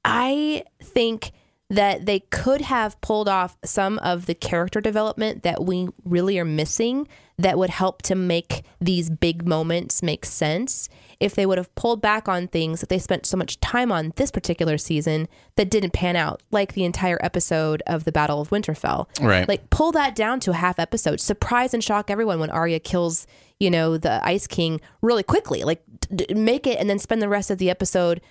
I think that they could have pulled off some of the character development that we really are missing that would help to make these big moments make sense if they would have pulled back on things that they spent so much time on this particular season that didn't pan out, like the entire episode of the Battle of Winterfell. Right. Like pull that down to a half episode. Surprise and shock everyone when Arya kills, you know, the Ice King really quickly. Like d- make it and then spend the rest of the episode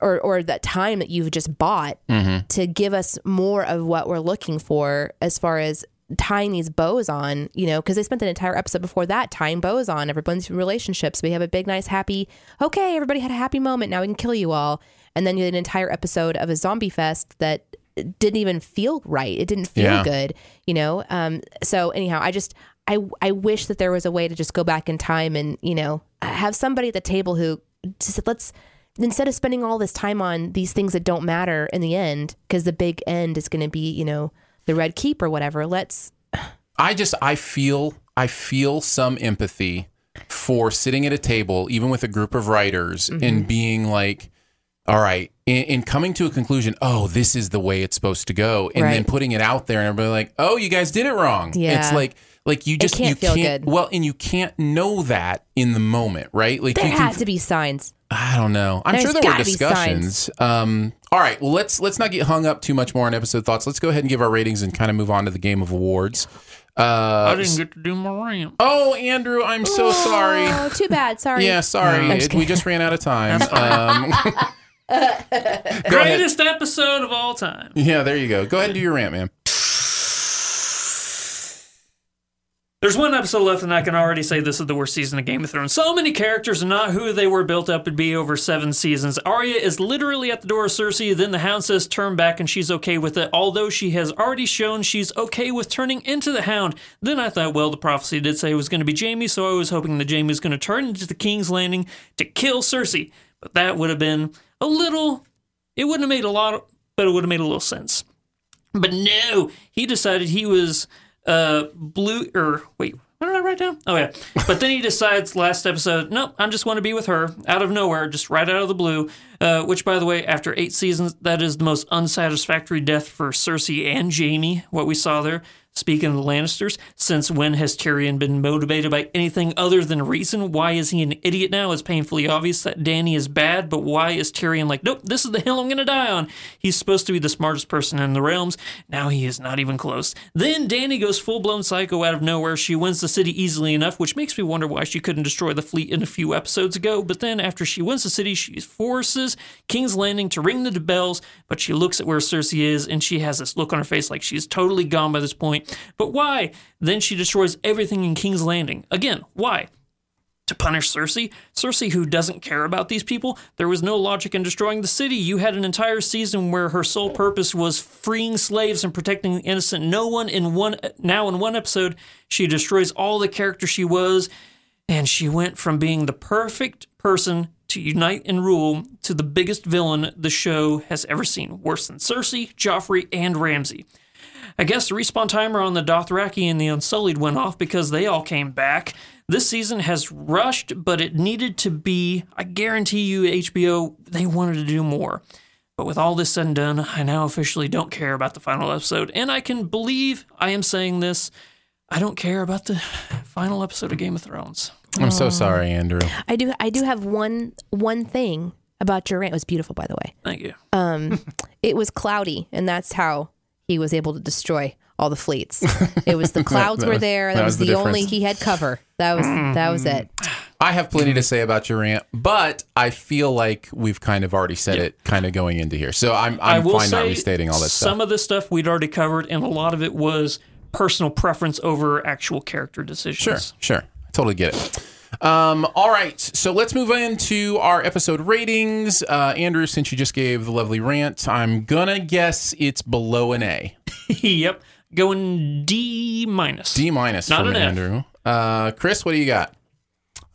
or or that time that you've just bought mm-hmm. to give us more of what we're looking for as far as tying these bows on, you know, because they spent an entire episode before that tying bows on everyone's relationships. We have a big, nice, happy, okay, everybody had a happy moment. Now we can kill you all. And then you had an entire episode of a zombie fest that didn't even feel right. It didn't feel Yeah. good, you know? Um, so anyhow, I just, I, I wish that there was a way to just go back in time and, you know, have somebody at the table who just said, let's, instead of spending all this time on these things that don't matter in the end, because the big end is going to be, you know, the red keep or whatever. Let's I just I feel I feel some empathy for sitting at a table, even with a group of writers, Mm-hmm. and being like, "All right," in, in coming to a conclusion. Oh, this is the way it's supposed to go, and then putting it out there, and everybody like, "Oh, you guys did it wrong." Yeah. It's like like you just can't you feel can't good. well, and you can't know that in the moment, right? Like there you can had to be signs. I don't know. I'm There's sure there were discussions. Um, all right. Well, let's let's not get hung up too much more on episode thoughts. Let's go ahead and give our ratings and kind of move on to the game of awards. I Uh, didn't get to do my rant. oh, Andrew, I'm so sorry. Oh, too bad. Sorry. Yeah, sorry. I'm just It- we just ran out of time. Um, go ahead. Greatest episode of all time. Yeah, there you go. Go ahead and do your rant, man. There's one episode left, and I can already say this is the worst season of Game of Thrones. So many characters are not who they were built up to be over seven seasons. Arya is literally at the door of Cersei, then the Hound says turn back, and she's okay with it, although she has already shown she's okay with turning into the Hound. Then I thought, well, the prophecy did say it was going to be Jaime, so I was hoping that Jaime was going to turn into the King's Landing to kill Cersei. But that would have been a little. It wouldn't have made a lot, but it would have made a little sense. But no, he decided he was uh blue or wait, what did I write down? Oh yeah. But then he decides last episode, nope, I just want to be with her out of nowhere, just right out of the blue. Uh, which by the way, after eight seasons, that is the most unsatisfactory death for Cersei and Jaime, what we saw there. Speaking of the Lannisters, since when has Tyrion been motivated by anything other than reason? Why is he an idiot now? It's painfully obvious that Dany is bad, but why is Tyrion like, nope, this is the hill I'm going to die on? He's supposed to be the smartest person in the realms. Now he is not even close. Then Dany goes full blown psycho out of nowhere. She wins the city easily enough, which makes me wonder why she couldn't destroy the fleet in a few episodes ago. But then after she wins the city, she forces King's Landing to ring the bells, but she looks at where Cersei is and she has this look on her face like she's totally gone by this point. But why? Then she destroys everything in King's Landing. Again, why? to punish Cersei. Cersei, who doesn't care about these people, there was no logic in destroying the city. You had an entire season where her sole purpose was freeing slaves and protecting the innocent. No one in one now in one episode, she destroys all the character she was, and she went from being the perfect person to unite and rule to the biggest villain the show has ever seen, worse than Cersei, Joffrey, and Ramsay. I guess the respawn timer on the Dothraki and the Unsullied went off because they all came back. This season has rushed, but it needed to be. I guarantee you, HBO, they wanted to do more. But with all this said and done, I now officially don't care about the final episode. And I can believe I am saying this. I don't care about the final episode of Game of Thrones. I'm so sorry, Andrew. I do. I do have one one thing about your rant. It was beautiful, by the way. Thank you. Um, it was cloudy, and that's how he was able to destroy all the fleets. It was the clouds That were there. That, that was, was the the, only he had cover. That was that was it. I have plenty to say about your rant, but I feel like we've kind of already said it, kind of going into here. So I'm I I'm will fine say not restating all that stuff. some stuff. of the stuff we'd already covered, and a lot of it was personal preference over actual character decisions. Sure, sure, I totally get it. Um, all right, so let's move into our episode ratings. Uh, Andrew, since you just gave the lovely rant, I'm gonna guess it's below an A, yep. Going D minus. D minus Not from an F. Andrew. Uh, Chris, what do you got?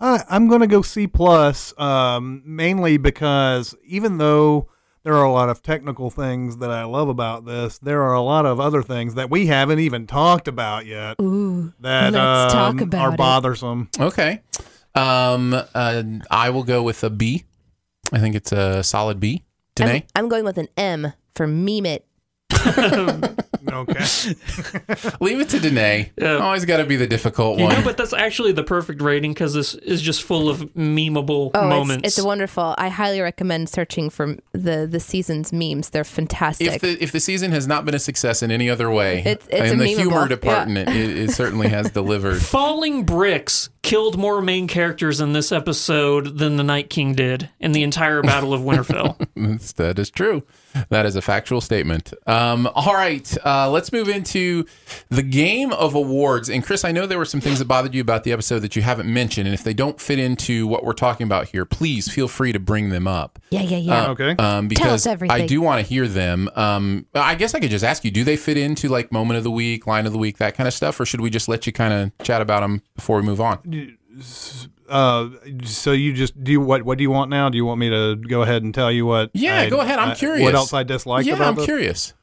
I, I'm going to go C plus, um, mainly because even though there are a lot of technical things that I love about this, there are a lot of other things that we haven't even talked about yet Ooh, that let's talk um, about are it. bothersome. Okay, um, uh, I will go with a B. I think it's a solid B. I'm, I'm going with an M for meme it. Okay. leave it to Danae. Yeah. Always got to be the difficult You one. know, but that's actually the perfect rating because this is just full of memeable Oh, moments. it's, it's wonderful. I highly recommend searching for the the season's memes. They're fantastic. if the if the season has not been a success in any other way, It's- it's in the memeable, humor yeah. department, it, it certainly has delivered. Falling bricks killed more main characters in this episode than the Night King did in the entire Battle of Winterfell. That's- true. That is a factual statement. Um, all right, uh, let's move into the game of awards. And Chris, I know there were some things that bothered you about the episode that you haven't mentioned, and if they don't fit into what we're talking about here, please feel free to bring them up. yeah, yeah, yeah. okay. Um, because I everything. do want to hear them. Um, I guess I could just ask you: Do they fit into like moment of the week, line of the week, that kind of stuff, or should we just let you kind of chat about them before we move on? Uh, so you just do you, what? What do you want now? Do you want me to go ahead and tell you what? Yeah, I- go ahead. I'm I- curious. What else I dislike? yeah, I'm this? curious.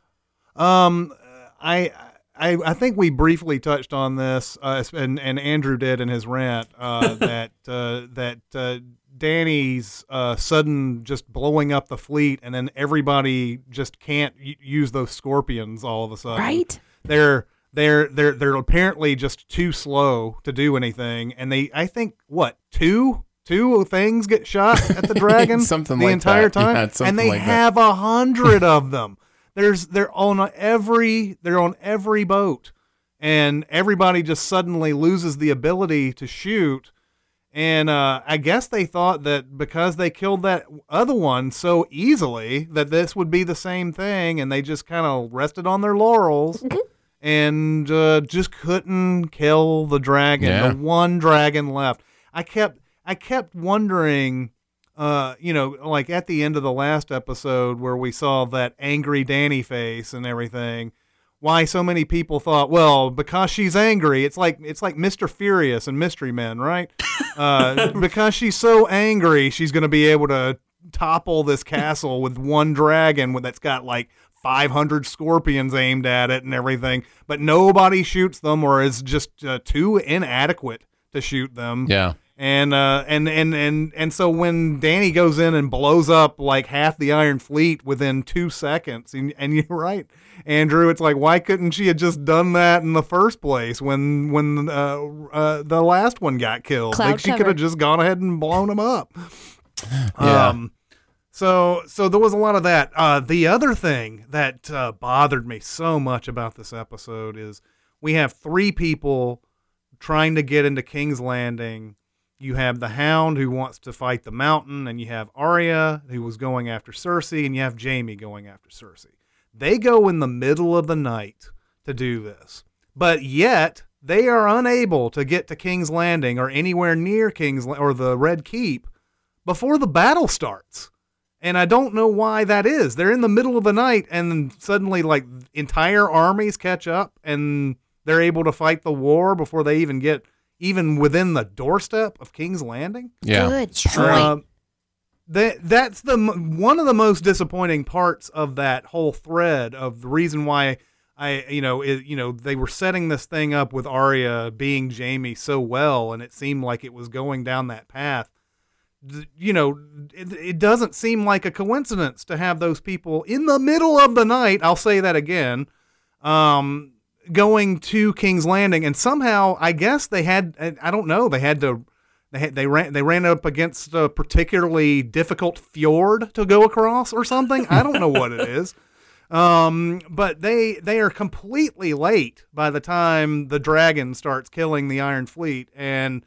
Um, I, I, I think we briefly touched on this, uh, and and Andrew did in his rant uh, that uh, that uh, Dany's uh, sudden just blowing up the fleet, and then everybody just can't y- use those scorpions all of a sudden. right? They're they're they're they're apparently just too slow to do anything, and they I think what two. Two things get shot at the dragon Something the like entire that. time, Yeah, something and they like that. have a hundred of them. There's they're on every they're on every boat, and everybody just suddenly loses the ability to shoot. And uh, I guess they thought that because they killed that other one so easily, that this would be the same thing, and they just kind of rested on their laurels and uh, just couldn't kill the dragon, Yeah. the one dragon left. I kept I kept wondering uh, you know, like at the end of the last episode where we saw that angry Dany face and everything, why so many people thought, well, because she's angry, it's like it's like Mr. Furious and Mystery Men, right? Uh, because she's so angry, she's going to be able to topple this castle with one dragon that's got like 500 scorpions aimed at it and everything, but nobody shoots them or is just uh, too inadequate to shoot them Yeah. and uh, and and and and so when Dany goes in and blows up like half the Iron Fleet within two seconds, and, and you're right, Andrew, it's like why couldn't she have just done that in the first place when when uh, uh, the last one got killed? Cloud like she could have just gone ahead and blown him up. Yeah. Um, so so there was a lot of that. Uh, the other thing that uh, bothered me so much about this episode is we have three people trying to get into King's Landing. You have the Hound who wants to fight the Mountain, and you have Arya who was going after Cersei, and you have Jaime going after Cersei. They go in the middle of the night to do this, but yet they are unable to get to King's Landing or anywhere near King's or the Red Keep before the battle starts. And I don't know why that is. They're in the middle of the night and suddenly like entire armies catch up and they're able to fight the war before they even get even within the doorstep of King's Landing. Yeah. Good point. Um, that that's the one of the most disappointing parts of that whole thread of the reason why I you know it, you know they were setting this thing up with Arya being Jaime so well and it seemed like it was going down that path. You know, it, it doesn't seem like a coincidence to have those people in the middle of the night. I'll say that again. Um, going to King's Landing, and somehow I guess they had I I don't know they had to they had, they ran they ran up against a particularly difficult fjord to go across or something. I don't know what it is. Um, but they they are completely late by the time the dragon starts killing the Iron Fleet, and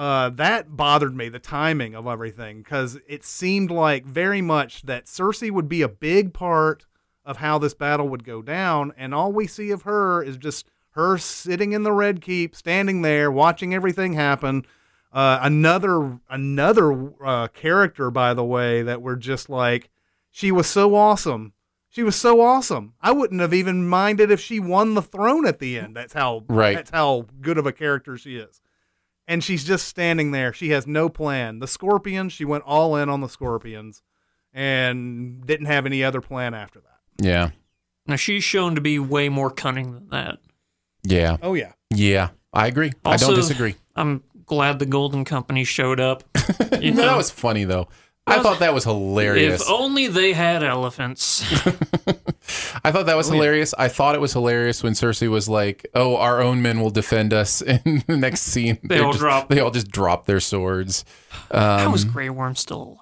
uh, that bothered me the timing of everything because it seemed like very much that Cersei would be a big part of how this battle would go down, and all we see of her is just her sitting in the Red Keep, standing there, watching everything happen. Uh, another another uh, character, by the way, that we're just like, she was so awesome. She was so awesome. I wouldn't have even minded if she won the throne at the end. That's how Right. That's how good of a character she is. And she's just standing there. She has no plan. The scorpions, she went all in on the scorpions, and didn't have any other plan after that. Yeah. Now she's shown to be way more cunning than that. Yeah. Oh yeah. Yeah. I agree. I don't disagree. I'm glad the Golden Company showed up. You No, know, that was funny though. I thought that was hilarious. if only they had elephants. I thought that was Oh, yeah. hilarious. I thought it was hilarious when Cersei was like, "Oh, our own men will defend us." In the next scene, They all just- drop. They all just drop their swords. How is Um, Grey Worm still alive?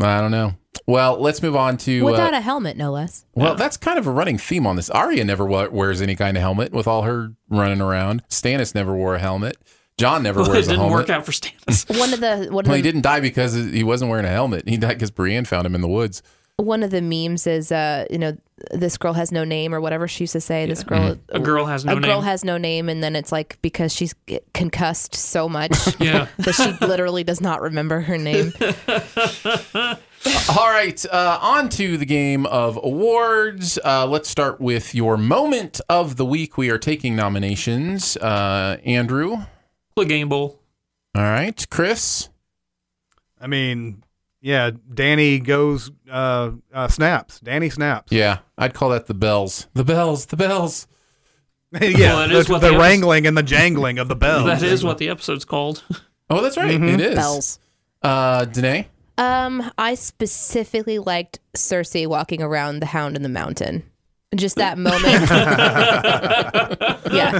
I don't know. Well, let's move on to. Without uh, a helmet, no less. well, that's kind of a running theme on this. Arya never wears any kind of helmet with all her running around. Stannis never wore a helmet. Jon never Well, wears a helmet. didn't work out for Stannis. One of the one of Well, he didn't die because he wasn't wearing a helmet. He died because Brienne found him in the woods. one of the memes is uh you know this girl has no name or whatever she used to say. This girl A girl has no a girl name. has no name, and then it's like because she's concussed so much yeah. that she literally does not remember her name. All right, uh, on to the game of awards. Uh, let's start with your moment of the week. We are taking nominations. Uh, Andrew. The Clegane Bowl. All right, Chris. I mean, yeah. Dany goes uh, uh snaps. Dany snaps. Yeah, I'd call that the bells. The bells. The bells. yeah. Well, that the is what the the epi- wrangling and the jangling of the bells. That is what the episode's called. Oh, that's right. It is. Bells. Uh, Danae. Um, I specifically liked Cersei walking around the Hound in the Mountain. Just that moment. yeah,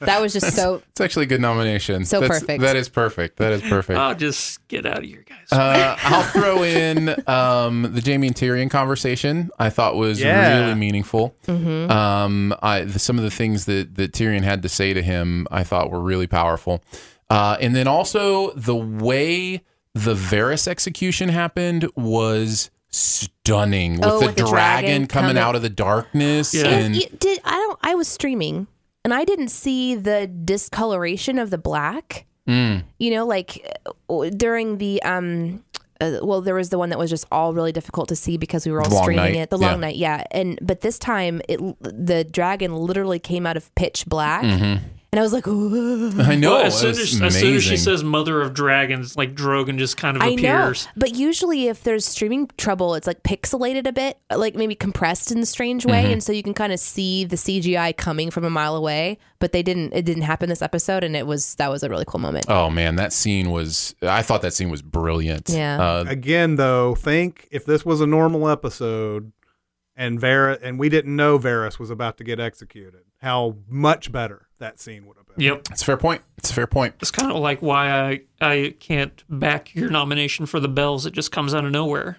that was just so. It's actually a good nomination. So That's- perfect. That is perfect. That is perfect. I'll just get out of here, guys. Uh, I'll throw in um, the Jaime and Tyrion conversation. I thought was Yeah. really meaningful. Um, I, the, some of the things that, that Tyrion had to say to him, I thought were really powerful. Uh, and then also the way the Varys execution happened was stunning with Oh, the, with the dragon, dragon coming coming- out of the darkness. Yeah. And You did I don't? I was streaming and I didn't see the discoloration of the black. Mm. You know, like uh, during the um. Uh, well, there was the one that was just all really difficult to see because we were all long streaming night, it. The long yeah. night, yeah. And but this time, it the dragon literally came out of pitch black, Mm-hmm. And I was like, "Ooh." I know. Well, it as soon as, as soon as she says "Mother of Dragons," like Drogon just kind of I know, appears. but usually if there's streaming trouble, it's like pixelated a bit, like maybe compressed in a strange way, Mm-hmm. and so you can kind of see the CGI coming from a mile away. But they didn't. It didn't happen this episode, and it was that was a really cool moment. Oh man, that scene was. I thought that scene was brilliant. Yeah. Uh, Again, though, think if this was a normal episode and Varys and we didn't know Varys was about to get executed, how much better that scene would have been. Yep. it's a fair point. It's a fair point. It's kind of like why I I can't back your nomination for the bells. It just comes out of nowhere.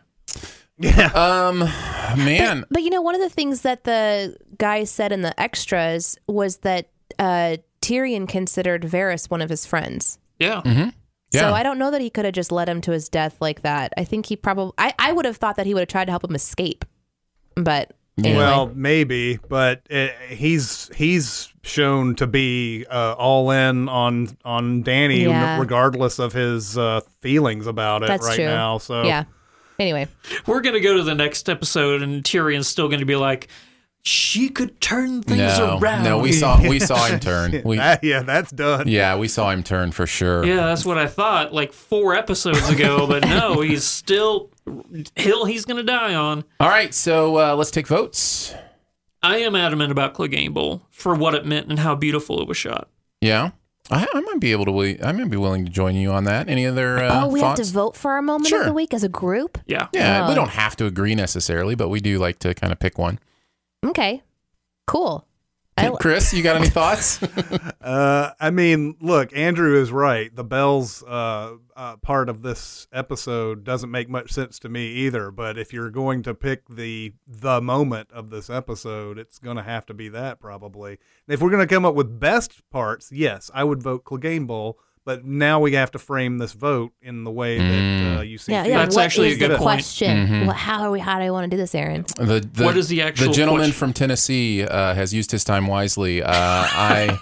Yeah. Um, man. But you know, one of the things that the guy said in the extras was that uh, Tyrion considered Varys one of his friends. Yeah. Yeah. So I don't know that he could have just led him to his death like that. I think he probably. I, I would have thought that he would have tried to help him escape, but Anyway. Well, maybe, but uh he's he's shown to be uh, all in on on Dany, Yeah. regardless of his uh, feelings about it That's right true. now. So yeah. Anyway, We're gonna go to the next episode, and Tyrion's still gonna be like, she could turn things No, around. no, we saw we saw him turn. We, that- yeah, that's done. yeah, we saw him turn for sure. Yeah, that's what I thought like four episodes ago, but no, he's still hill he's gonna die on. All right, so uh, let's take votes. I am adamant about Clegane Bowl for what it meant and how beautiful it was shot. Yeah, I, I might be able to. wi- I might be willing to join you on that. Any other uh, oh, we thoughts? have to vote for our moment Sure. of the week as a group. Yeah. Yeah, we Oh. don't have to agree necessarily, but we do like to kind of pick one. Okay, cool. I, Chris, you got any thoughts? Uh, I mean, look, Andrew is right. The bells uh, uh, part of this episode doesn't make much sense to me either. But if you're going to pick the the moment of this episode, it's going to have to be that probably. If we're going to come up with best parts, yes, I would vote Clegane Bowl. But now we have to frame this vote in the way that uh, you see. yeah, fit. yeah. That's what actually a good the point. question? Mhm. What, how are we? How do I want to do this, Aaron? The, the What is the actual the gentleman question? from Tennessee uh, has used his time wisely. Uh, I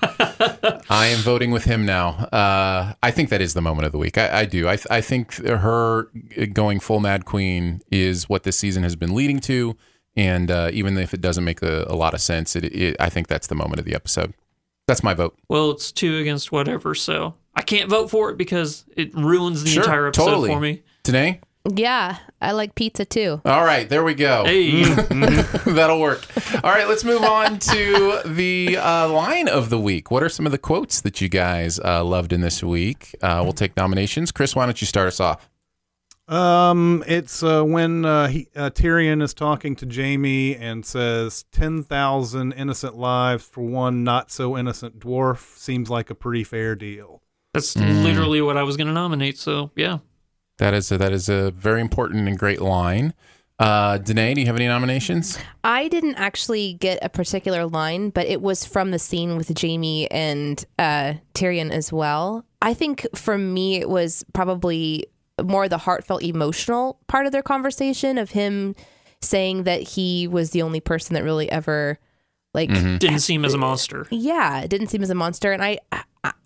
I am voting with him now. Uh, I think that is the moment of the week. I, I do. I I think her going full Mad Queen is what this season has been leading to, and uh, even if it doesn't make a, a lot of sense, it, it I think that's the moment of the episode. That's my vote. Well, it's two against whatever, so I can't vote for it because it ruins the Sure, entire episode totally. for me. Today. Yeah, I like pizza too. All right, there we go. Hey, That'll work. All right, let's move on to the uh, line of the week. What are some of the quotes that you guys uh, loved in this week? Uh, we'll take nominations. Chris, why don't you start us off? Um, it's uh, when uh, he, uh, Tyrion is talking to Jaime and says, 10,000 innocent lives for one not so innocent dwarf seems like a pretty fair deal. That's Mm. literally what I was going to nominate. So yeah, That is a, that is a very important and great line. Uh, Danae, do you have any nominations? I didn't actually get a particular line, but it was from the scene with Jaime and uh, Tyrion as well. I think for me, it was probably more the heartfelt, emotional part of their conversation of him saying that he was the only person that really ever, like, didn't seem as a monster. yeah, it didn't seem as a monster. And I,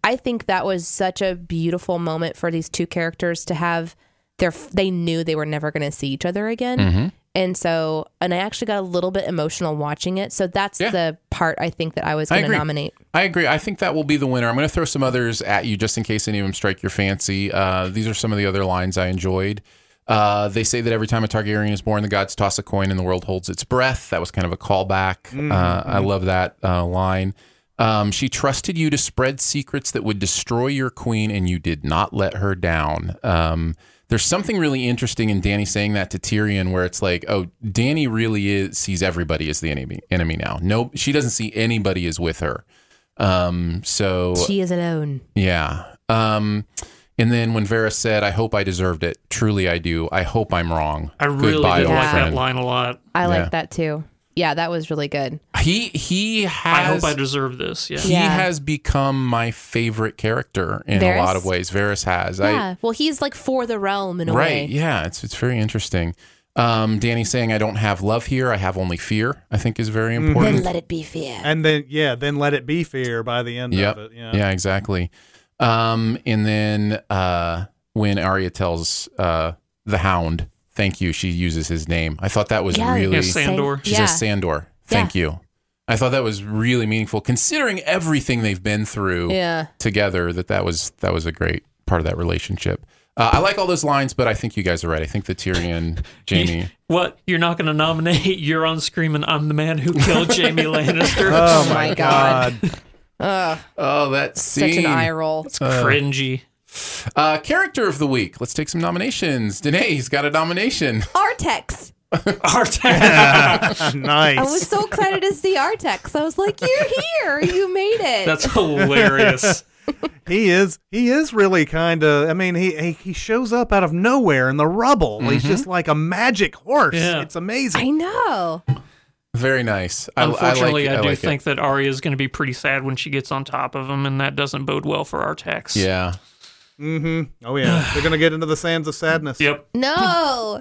I, I think that was such a beautiful moment for these two characters to have. Their, they knew they were never going to see each other again. Mm-hmm. And so, and I actually got a little bit emotional watching it. So that's Yeah. the part I think that I was I going to agree. nominate. I agree. I think that will be the winner. I'm going to throw some others at you just in case any of them strike your fancy. Uh, these are some of the other lines I enjoyed. Uh, they say that every time a Targaryen is born, the gods toss a coin and the world holds its breath. That was kind of a callback. Uh, I love that uh, line. Um, she trusted you to spread secrets that would destroy your queen, and you did not let her down. Um, there's something really interesting in Dany saying that to Tyrion, where it's like, oh, Dany really is sees everybody as the enemy enemy now. No, she doesn't see anybody as with her. Um, so She is alone. yeah. Um, and then when Varys said, "I hope I deserved it," truly I do. I hope I'm wrong. I really Goodbye, did old like that line a lot. I Yeah. like that too. Yeah, that was really good. He he has. I hope I deserve this. Yeah. he Yeah. has become my favorite character in a Varys? lot of ways. Varys has. Yeah. well, he's like for the realm in a I right. way. Yeah. It's it's very interesting. Um, Dany saying, "I don't have love here. I have only fear." I think is very Mm-hmm. important. Then let it be fear. And then, yeah, then let it be fear by the end Yep. of it. Yeah. Yeah, exactly. Um, and then uh, when Arya tells uh, the Hound, "Thank you," she uses his name. I thought that was Yeah. really. Yeah, Sandor. She yeah. says Sandor. Thank you. I thought that was really meaningful, considering everything they've been through Yeah. together. That that was that was a great part of that relationship. Uh, I like all those lines, but I think you guys are right. I think the Tyrion, Jaime. What? You're not going to nominate Euron screaming, I'm the man who killed Jaime Lannister? Oh my my God. God. Ugh, Oh, that such an eye roll. It's cringy. Uh, character of the week. Let's take some nominations. Danae's got a nomination. Artax. Artax. nice. I was so excited to see Artax. I was like, "You're here! You made it!" That's hilarious. he is he is really kind of i mean he, he he shows up out of nowhere in the rubble he's just like a magic horse Yeah. it's amazing I know. Very nice. I, Unfortunately, I, I, like, do like think that Arya is going to be pretty sad when she gets on top of him, and that doesn't bode well for Artax. It. Yeah. Mm-hmm oh yeah they're gonna get into the sands of sadness Yep. No.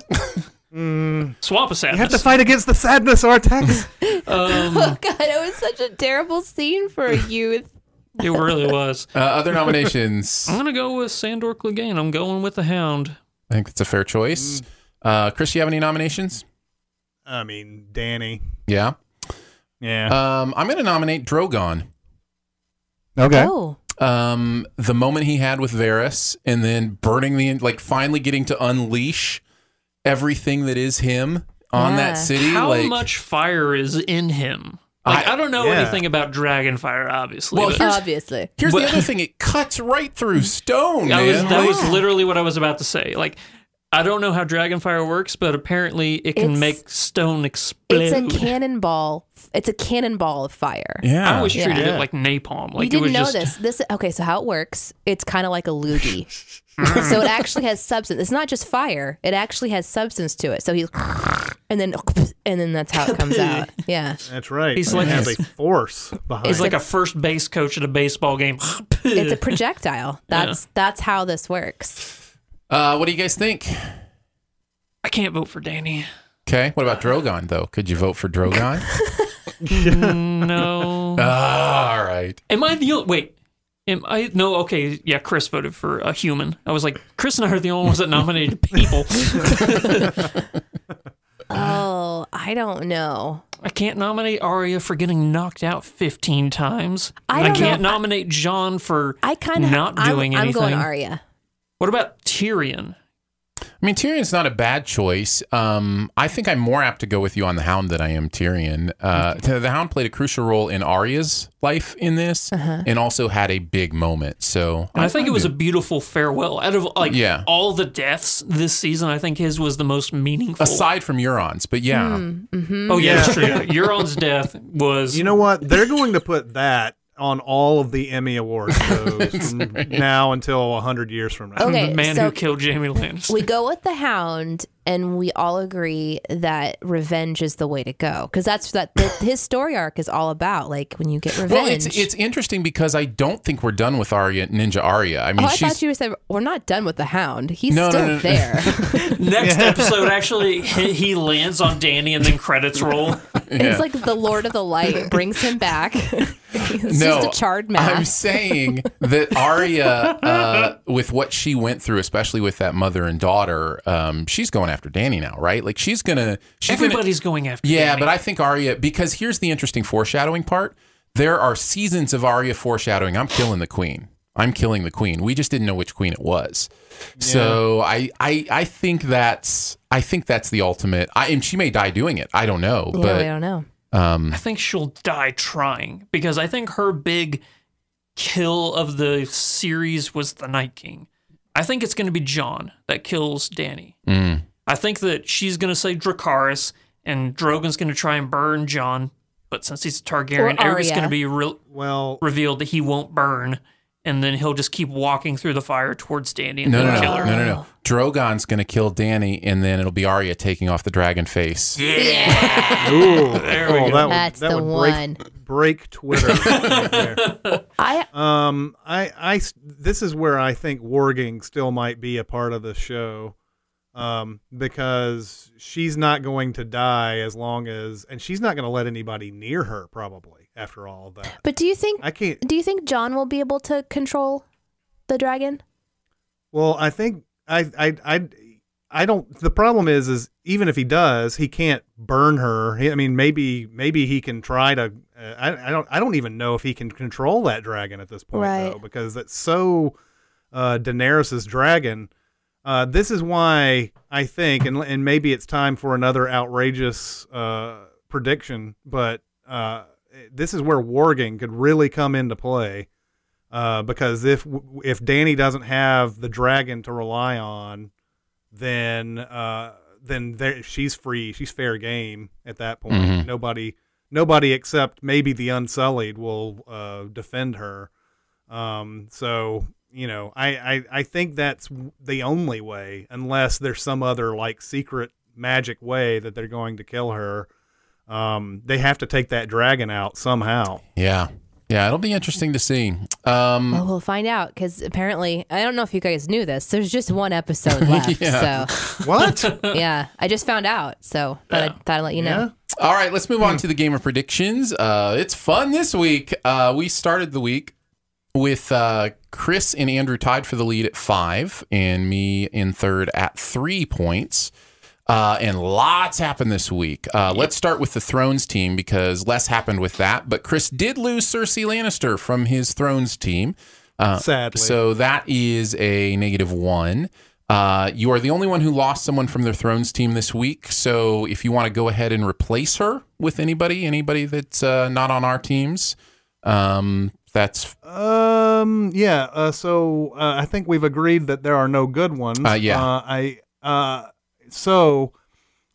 Swamp of sadness. You have to fight against the sadness, Artax. Oh god, it was such a terrible scene for a youth. it really was. Uh, other nominations. I'm gonna go with Sandor Clegane. I'm going with the Hound. I think that's a fair choice. Uh, Chris, you have any nominations? I mean, Dany. Yeah. Yeah. Um, I'm going to nominate Drogon. okay. Oh, Um, the moment he had with Varys, and then burning the like, finally getting to unleash everything that is him on Yeah. that city. How like, much fire is in him? Like I- I, don't know yeah. anything about dragon fire, obviously. Well, but Here's- obviously. Here's But- the other thing: it cuts right through stone. that man. was that was literally what I was about to say. Like I don't know how Dragonfire works, but apparently it can It's- make stone explode. It's a cannonball. It's a cannonball of fire. yeah. I always treated Yeah. it like napalm. Like you it was didn't know just this. This okay. So how it works? It's kind of like a loogie. so it actually has substance. It's not just fire. It actually has substance to it. So he's and then and then that's how it comes out. Yeah. That's right. He's it like- has a force behind He's like a first base coach at a baseball game. It's a projectile. That's that's how this works. Uh, what do you guys think? I can't vote for Dany. Okay. What about Drogon though? Could you vote for Drogon? No. Ah, all right. Am I the only wait? Am I no? Okay, yeah. Chris voted for a human. I was like, Chris and I are the only ones that nominated people. Oh, I don't know. I can't nominate Arya for getting knocked out 15 times. I don't can't know. nominate Jon for I kind of not doing I'm, anything. I'm going Arya. What about Tyrion? I mean, Tyrion's not a bad choice. Um, I think I'm more apt to go with you on the Hound than I am Tyrion. Uh, the Hound played a crucial role in Arya's life in this, and also had a big moment. So And I think it was a beautiful farewell. Out of like Yeah. all the deaths this season, I think his was the most meaningful. aside from Euron's, but yeah, oh yeah, that's true. Euron's death was You know what? They're going to put that on all of the Emmy awards shows from now until 100 years from now. Okay, the man so who killed Jaime Lannister. we go with the Hound, and we all agree that revenge is the way to go because that's that the, his story arc is all about. Like when you get revenge. Well, it's it's interesting because I don't think we're done with Arya, Ninja Arya. I mean, Oh, I she's thought you said we're not done with the Hound. He's No, no, still no, no. there. Next episode, actually, he, he lands on Dany and then credits roll. Yeah. It's like the Lord of the Light brings him back. it's no, just a charred man. I'm saying that Arya, uh, with what she went through, especially with that mother and daughter, um, she's going after Dany now, right? Like she's gonna, she's gonna, Everybody's going after. Yeah, Dany. but I think Arya because here's the interesting foreshadowing part. There are seasons of Arya foreshadowing. I'm killing the queen. I'm killing the queen. We just didn't know which queen it was. So I, I I think that's I think that's the ultimate. I and she may die doing it. I don't know, yeah, we but don't know. um, I think she'll die trying because I think her big kill of the series was the Night King. I think it's going to be Jon that kills Dany. mm, I think that she's going to say Dracarys and Drogon's going to try and burn Jon. But since he's a Targaryen, Or it's going to be re- Well, revealed that he won't burn. And then he'll just keep walking through the fire towards Dany and no, no, then no, her. no, no, no. Drogon's gonna kill Dany, and then it'll be Arya taking off the dragon face. Yeah, Ooh, There we oh, go. that would, That's that the would one. break, break Twitter. right there. I Um, I, I, s- this is where I think warging still might be a part of the show, um, because she's not going to die as long as, and she's not going to let anybody near her probably after all that. but do you think I can't. do you think Jon will be able to control the dragon? Well, I think I, I, I, I don't. The problem is, is even if he does, he can't burn her. I mean, maybe, maybe he can try to. Uh, I, I don't. I don't even know if he can control that dragon at this point, Right. though, because it's so uh, Daenerys's dragon. Uh, this is why I think, and and maybe it's time for another outrageous uh, prediction, but uh, this is where warging could really come into play. Uh, because if if Dany doesn't have the dragon to rely on, then uh, then there, she's free. She's fair game at that point. Mhm. Nobody nobody except maybe the Unsullied will uh, defend her. Um, so you know, I, I I think that's the only way, unless there's some other like secret magic way that they're going to kill her. Um, they have to take that dragon out somehow. Yeah. Yeah, it'll be interesting to see. Um, Well, we'll find out because apparently, I don't know if you guys knew this. There's just one episode left. Yeah. So, What? yeah, I just found out. So, thought, I'd, thought I'd let you know. yeah. All right, let's move on to the game of predictions. Uh, it's fun this week. Uh, we started the week with uh, Chris and Andrew tied for the lead at five, and me in third at three points. Uh, and lots happened this week. Uh, let's start with the Thrones team because less happened with that. But Chris did lose Cersei Lannister from his Thrones team. Sadly. So that is a negative one. Uh, you are the only one who lost someone from their Thrones team this week. So if you want to go ahead and replace her with anybody, anybody that's uh, not on our teams, um, that's Um. Yeah. Uh, so uh, I think we've agreed that there are no good ones. Uh, yeah. Uh, I. Uh. So.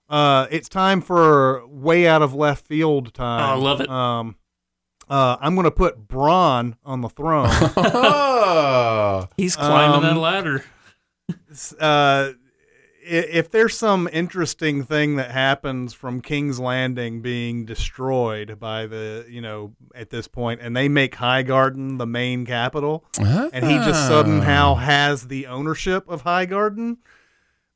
Uh. It's time for way out of left field time. Oh, I love it. Um. Uh. I'm gonna put Bronn on the throne. He's climbing that Um, ladder. uh. If there's some interesting thing that happens from King's Landing being destroyed by the, you know, at this point, and they make Highgarden the main capital, and he just somehow has the ownership of Highgarden.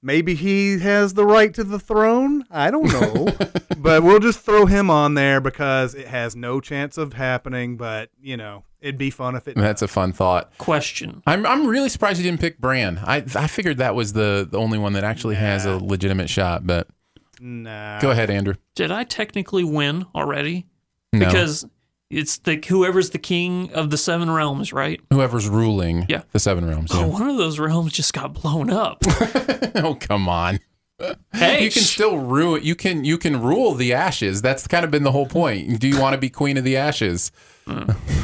Maybe he has the right to the throne. I don't know, but we'll just throw him on there because it has no chance of happening. But you know, it'd be fun if it. that's a fun thought. Question. I'm I'm really surprised you didn't pick Bran. I I figured that was the, the only one that actually has a legitimate shot. But Nah. go ahead, Andrew. Did I technically win already? No. Because it's the whoever's the king of the seven realms, right? Whoever's ruling Yeah. the Seven Realms. Oh, Yeah. one of those realms just got blown up. oh, come on. Hey, you can still rule you can you can rule the ashes that's kind of been the whole point do you want to be queen of the ashes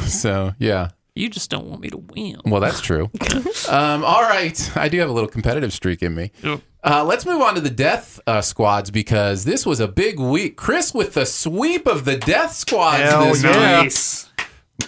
so yeah you just don't want me to win. well that's true um, all right i do have a little competitive streak in me Yep. Uh, let's move on to the death uh, squads because this was a big week chris with the sweep of the death squads Hell this yeah. week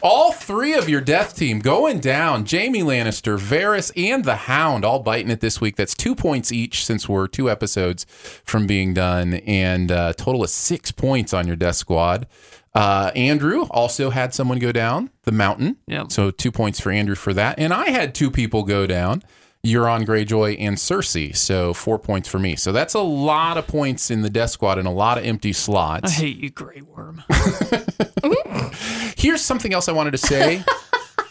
all three of your death team going down. Jaime Lannister, Varys, and the Hound all biting it this week. That's two points each since we're two episodes from being done, and uh, total of six points on your death squad. Uh, Andrew also had someone go down the mountain. Yep. So two points for Andrew for that. And I had two people go down. Euron Greyjoy and Cersei. So four points for me. So that's a lot of points in the death squad and a lot of empty slots. I hate you, Grey Worm. Here's something else I wanted to say.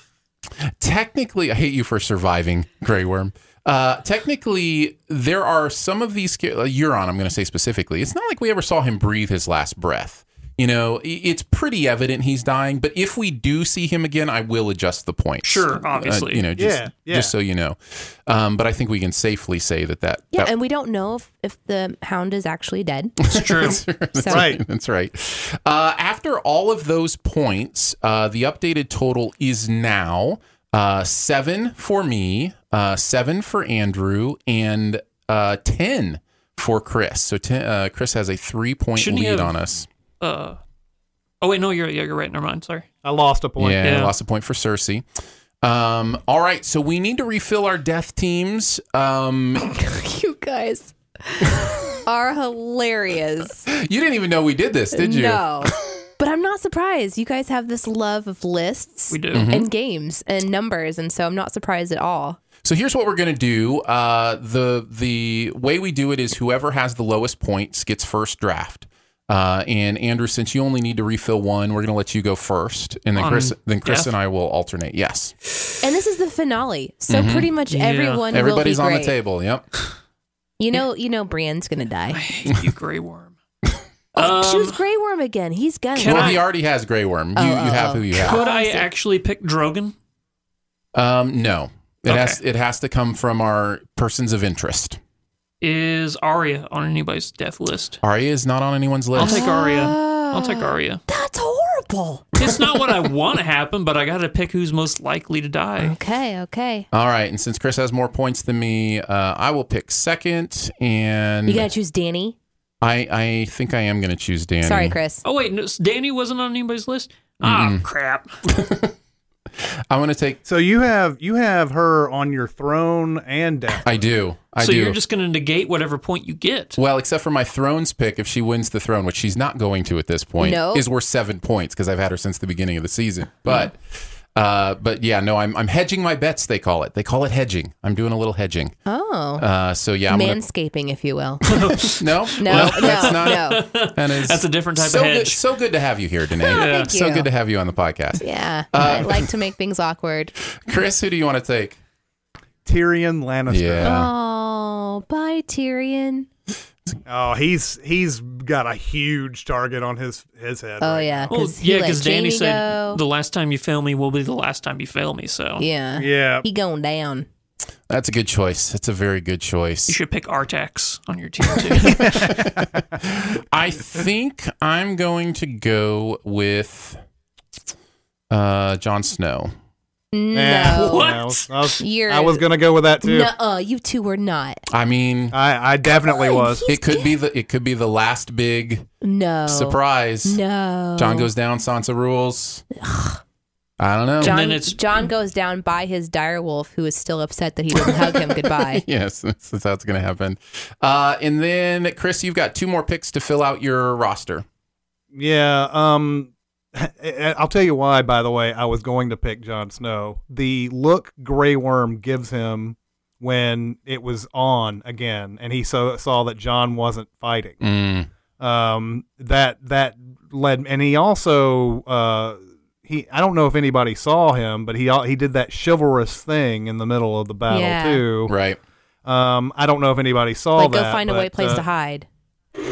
technically, I hate you for surviving, Grey Worm. Uh, technically, there are some of these. Euron, I'm going to say specifically. It's not like we ever saw him breathe his last breath. You know, it's pretty evident he's dying. But if we do see him again, I will adjust the point. Sure, Uh, obviously. you know, just, Yeah, yeah. just so you know. Um, but I think we can safely say that that. Yeah, that and we don't know if, if the hound is actually dead. That's true. So Right. That's right. Uh, after all of those points, uh, the updated total is now uh, seven for me, uh, seven for Andrew, and uh, ten for Chris. So ten, uh, Chris has a three point Shouldn't lead have- on us. Uh, oh wait, no, you're yeah, you're right. Never mind. Sorry. I lost a point. Yeah, Yeah. lost a point for Cersei. Um, all right, so we need to refill our death teams. Um, you guys are hilarious. you didn't even know we did this, did you? No. But I'm not surprised. You guys have this love of lists We do. Mm-hmm. and games and numbers, and so I'm not surprised at all. So here's what we're gonna do. Uh, the the way we do it is whoever has the lowest points gets first draft. Uh, and Andrew, since you only need to refill one, we're gonna let you go first, and then On Chris, then Chris death? and I will alternate. Yes, And this is the finale, so pretty much Yeah. everyone everybody's will be on great. the table. Yep. You know, you know, Brienne's gonna die. I hate you, Grey Worm. Oh, choose Um, Grey Worm again. He's gonna. Can well, I- he already has Grey Worm. You, Oh, you oh, have who you have. Could I I actually pick Drogon? Um, no, it Okay. has it has to come from our persons of interest. Is Arya on anybody's death list? Arya is not on anyone's list. I'll take Arya. I'll take Arya. That's horrible. It's not what I want to happen, but I got to pick who's most likely to die. Okay, okay. All right, and since Chris has more points than me, uh, I will pick second, and You gotta choose Dany. I I think I am going to choose Dany. Sorry, Chris. Oh wait, no, Dany wasn't on anybody's list. Ah, crap. I'm going to take. So you have you have her on your throne and death. I do. I do. so do. you're just going to negate whatever point you get. well, except for my thrones pick, if she wins the throne, which she's not going to at this point, No. is worth seven points because I've had her since the beginning of the season. But, uh, but yeah, no, I'm I'm hedging my bets. They call it. They call it hedging. I'm doing a little hedging. Oh, Uh, so yeah, I'm manscaping, if you will. no, No, Well, no, that's not. no. That is That's a different type so of good. hedge. So good to have you here, Danae. thank So you. good to have you on the podcast, Yeah, Uh, I like to make things awkward. Chris. Who do you want to take? Tyrion Lannister. Yeah. Oh, bye, Tyrion. Oh, he's he's got a huge target on his his head. Oh right yeah, Well, because he yeah, because Dany Jaime said go. the last time you fail me will be the last time you fail me. So yeah. Yeah. he going down. That's a good choice. That's a very good choice. you should pick Artax on your team too. I think I'm going to go with uh, Jon Snow. Nah, No, What? I was, I was, You're- I was gonna go with that too. no, you two were not. I mean, I I definitely on, was. it could be the it could be the last big No surprise. No, Jon goes down, Sansa rules. I don't know. Jon, then it's- Jon goes down by his direwolf, who is still upset that he didn't hug him goodbye. yes, that's, that's how it's going to happen. Uh, and then, Chris, you've got two more picks to fill out your roster. Yeah. Um. I'll tell you why. By the way, I was going to pick Jon Snow. The look Grey Worm gives him when it was on again, and he so, saw that Jon wasn't fighting. Mm, um, that that led, and he also uh, he I don't know if anybody saw him, but he he did that chivalrous thing in the middle of the battle Yeah. too. right. Um, I don't know if anybody saw like, that. go find a way but, place uh, to hide.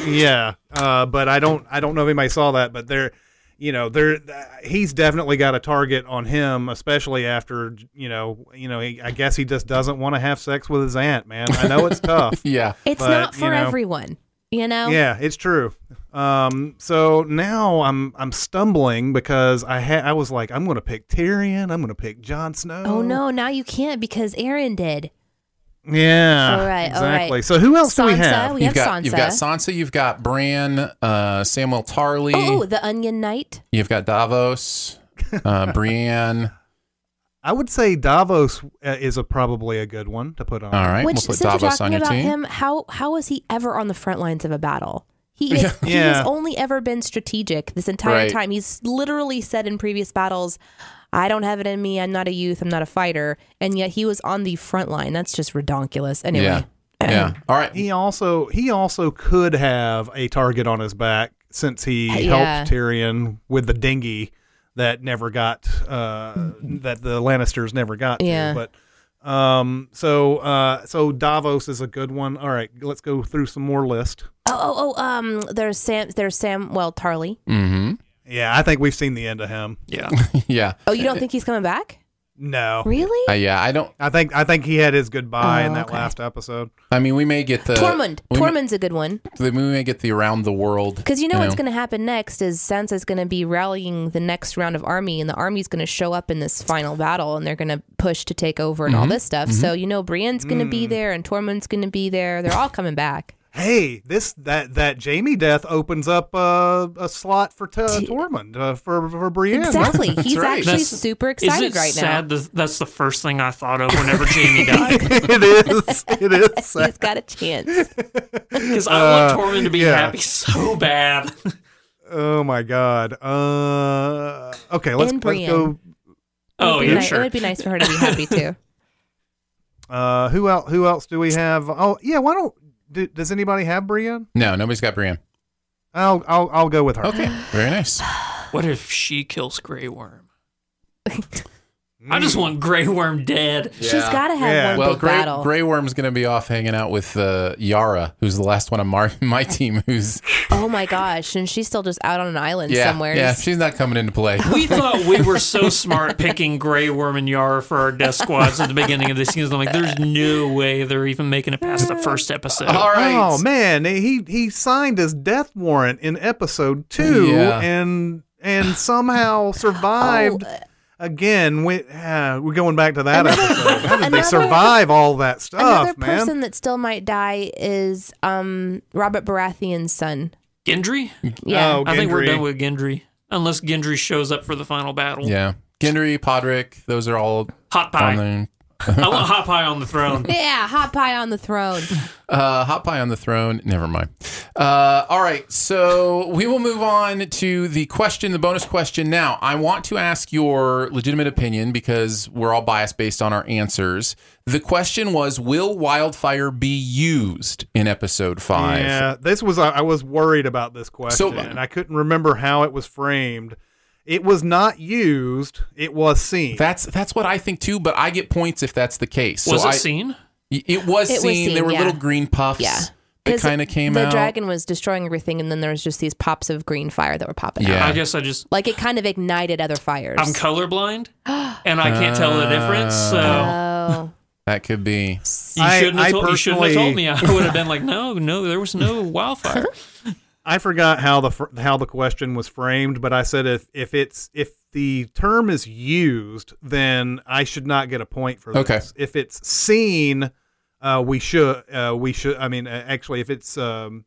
Yeah, uh, but I don't I don't know if anybody saw that, but there. You know, there he's definitely got a target on him, especially after you know, you know. He, I guess he just doesn't want to have sex with his aunt, man. I know it's tough. Yeah. It's but, not you for know- everyone, you know. Yeah, it's true. Um, so now I'm I'm stumbling because I ha- I was like I'm going to pick Tyrion. I'm going to pick Jon Snow. Oh no, now you can't because Aaron did. Yeah. All right, Exactly. right. So who else do we have? we You've have got Sansa. you've got Sansa, you've got Bran, uh, Samwell Tarly, Oh, oh, the Onion Knight. you've got Davos, uh, Brienne. I would say Davos uh, is a probably a good one to put on. All right, Which, we'll put since we're Davos talking on your about team. him, how how was he ever on the front lines of a battle? He is, he Yeah. has only ever been strategic this entire Right. time. He's literally said in previous battles, "I don't have it in me. I'm not a youth. I'm not a fighter." And yet he was on the front line. That's just redonkulous. Anyway, Yeah. Yeah. All right. He also he also could have a target on his back since he Yeah. helped Tyrion with the dinghy that never got uh, that the Lannisters never got Yeah. to. But um, so uh, so Davos is a good one. All right, let's go through some more list. Oh, oh, oh. Um, there's Sam. There's Sam. Well, Tarly. Mm-hmm. Yeah, I think we've seen the end of him. yeah. yeah. Oh, you don't uh, think he's coming back? No, Really? Uh, yeah. I don't. I think I think he had his goodbye Oh, in that okay. last episode. I mean, we may get the Tormund. We may, Tormund's a good one. we may get the around the world Because you know what's going to happen next is Sansa's going to be rallying the next round of army, and the army's going to show up in this final battle, and they're going to push to take over and all mm-hmm. this stuff. So mm-hmm. you know Brienne's going to be mm. there, and Tormund's going to be there. They're all coming back. Hey, this that that Jaime death opens up uh, a slot for t- Tormund uh, for for Brienne. Exactly. He's right. actually That's- super Is excited it right now. sad that that's the first thing I thought of whenever Jaime died? it is. It is. He's got a chance. Because I want Tormund to be Uh, yeah. happy so bad. Oh my god. Uh, okay, let's And let's go. oh It'd be yeah, ni- sure. It would be nice for her to be happy too. Uh, who else? Who else do we have? Oh yeah. Why don't? Do, does anybody have Brienne? No, nobody's got Brienne. I'll I'll I'll go with her. Okay. Very nice. What if she kills Grey Worm? I just want Grey Worm dead. She's got to have Yeah. one Well, big Grey, battle. Grey Worm's going to be off hanging out with uh, Yara, who's the last one on my, my team. Who's oh my gosh, and she's still just out on an island yeah, somewhere. yeah, she's not coming into play. We thought we were so smart picking Grey Worm and Yara for our death squads at the beginning of the season. I'm like, there's no way they're even making it past the first episode. All right. Oh man, he he signed his death warrant in episode two, Yeah. and and somehow survived. Again, we, uh, we're going back to that Another- episode. How did another- they survive all that stuff, Another man? person that still might die is um Robert Baratheon's son. Gendry? Yeah. Oh, I think we're done with Gendry. Unless Gendry shows up for the final battle. Yeah. Gendry, Podrick, those are all Hot on pie. There. I want hot pie on the throne. Yeah, hot pie on the throne. Uh, hot pie on the throne. Never mind. Uh, all right. So we will move on to the question, the bonus question. Now, I want to ask your legitimate opinion because we're all biased based on our answers. The question was Will wildfire be used in episode five? Yeah, this was I I was worried about this question, So- and I couldn't remember how it was framed. It was not used; it was seen. That's that's what I think too, but I get points if that's the case. Was so it I, seen? It was It was seen. seen, there were yeah. little green puffs Yeah. that 'Cause kind of came the out. dragon was destroying everything, and then there was just these pops of green fire that were popping Yeah. out. I guess I just Like it kind of ignited other fires. I'm colorblind and I can't tell the difference. So oh, oh. that could be. you shouldn't have I told, you shouldn't have told me. I would have been like, no, no, there was no wildfire. I forgot how the how the question was framed, but I said if if it's if the term is used, then I should not get a point for this. Okay. If it's seen, uh, we should uh, we should. I mean, uh, actually, if it's um,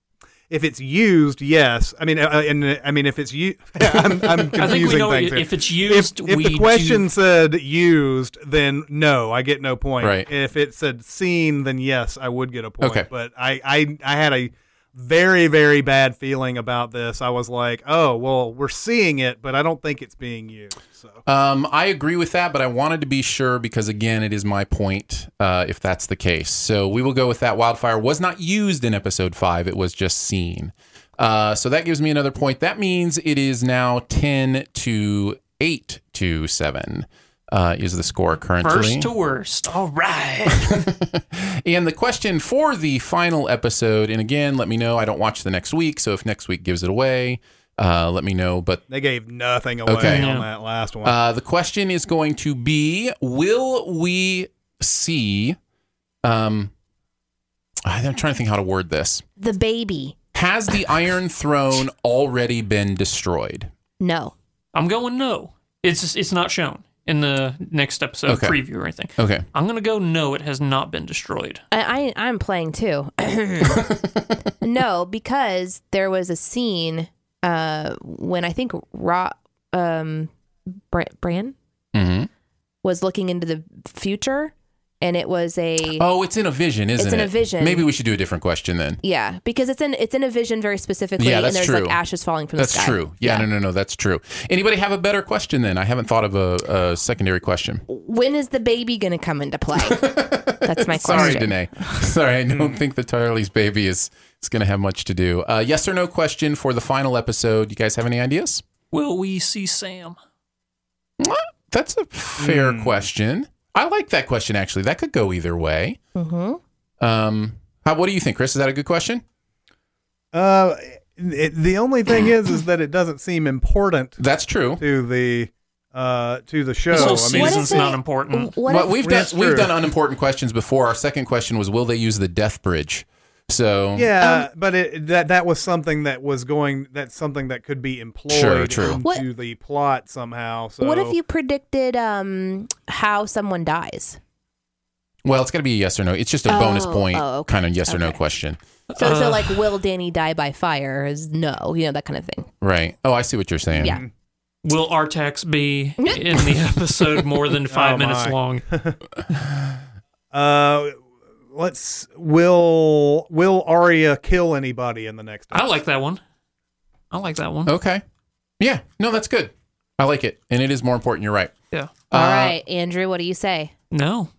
if it's used, yes. I mean, uh, and I mean if it's used, I'm, I'm confusing I think we know things if it's used, if, if the question do- said used, then no, I get no point. Right. If it said seen, then yes, I would get a point. Okay. But I, I, I had a very, very bad feeling about this. I was like, oh, well, we're seeing it, but I don't think it's being used. So Um, I agree with that, but I wanted to be sure because again, it is my point. Uh, if that's the case, so we will go with that. Wildfire was not used in episode five; it was just seen. Uh, so that gives me another point. That means it is now ten to eight to seven. Uh, is the score currently? first to worst. All right. And the question for the final episode, and again, let me know. I don't watch the next week, so if next week gives it away, uh, let me know. But they gave nothing away Okay. on that last one. Uh, the question is going to be: Will we see? Um, I'm trying to think how to word this. the baby. Has the Iron Throne already been destroyed? No. I'm going no. It's just, it's not shown in the next episode Okay. preview or anything. Okay. I'm gonna go no. It has not been destroyed. I, I I'm playing too. no, because there was a scene uh when I think Ra um Bra- Bran hmm was looking into the future and it was a Oh, it's in a vision, isn't It's it? in a vision. Maybe we should do a different question then. yeah, because it's in it's in a vision very specifically Yeah, and that's there's true. like ashes falling from That's the sky. true. Yeah, no, no, no, that's true. Anybody have a better question then? I haven't thought of a, a secondary question. When is the baby going to come into play? That's my Sorry, question. Sorry Danae. Sorry, I don't think the Tarly's baby is is going to have much to do. Uh, yes or no question for the final episode. You guys have any ideas? Will we see Sam? That's a fair question. I like that question actually. That could go either way. Mm-hmm. Um, how, what do you think, Chris? Is that a good question? Uh, it, the only thing is, is that it doesn't seem important That's true. to the uh to the show. This whole I mean, What season's not important. What Well, if, we've done That's we've done unimportant questions before. Our second question was, will they use the death bridge? So Yeah, but it, that that was something that was going. That's something that could be employed Sure, true. into What- the plot somehow. So what if you predicted um how someone dies? well, it's got to be a yes or no. It's just a bonus Oh, point oh, okay, kind of yes or no question. So so Uh. like will Dany die by fire? Is no, you know that kind of thing. Right. Oh, I see what you're saying. Yeah. Will Artax be in the episode more than five Oh, minutes long? Uh, let's will will Arya kill anybody in the next? Episode? I like that one. I like that one. Okay. Yeah. No, that's good. I like it, and it is more important. You're right. Yeah. All Uh, right, Andrew, what do you say? No,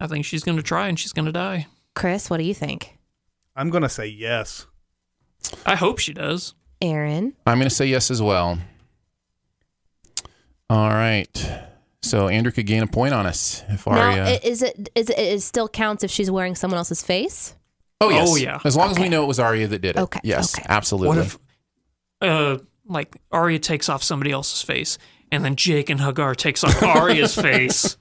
I think she's going to try and she's going to die. Chris, what do you think? I'm gonna say yes. I hope she does. Aaron, I'm going to say yes as well. All right. So Andrew could gain a point on us if now Arya. is it is it, it still counts if she's wearing someone else's face? oh yes. Oh, yeah. As long as we know it was Arya that did it. Okay, Yes. okay. Absolutely. What if, uh, like Arya takes off somebody else's face, and then Jaqen H'ghar takes off Arya's face?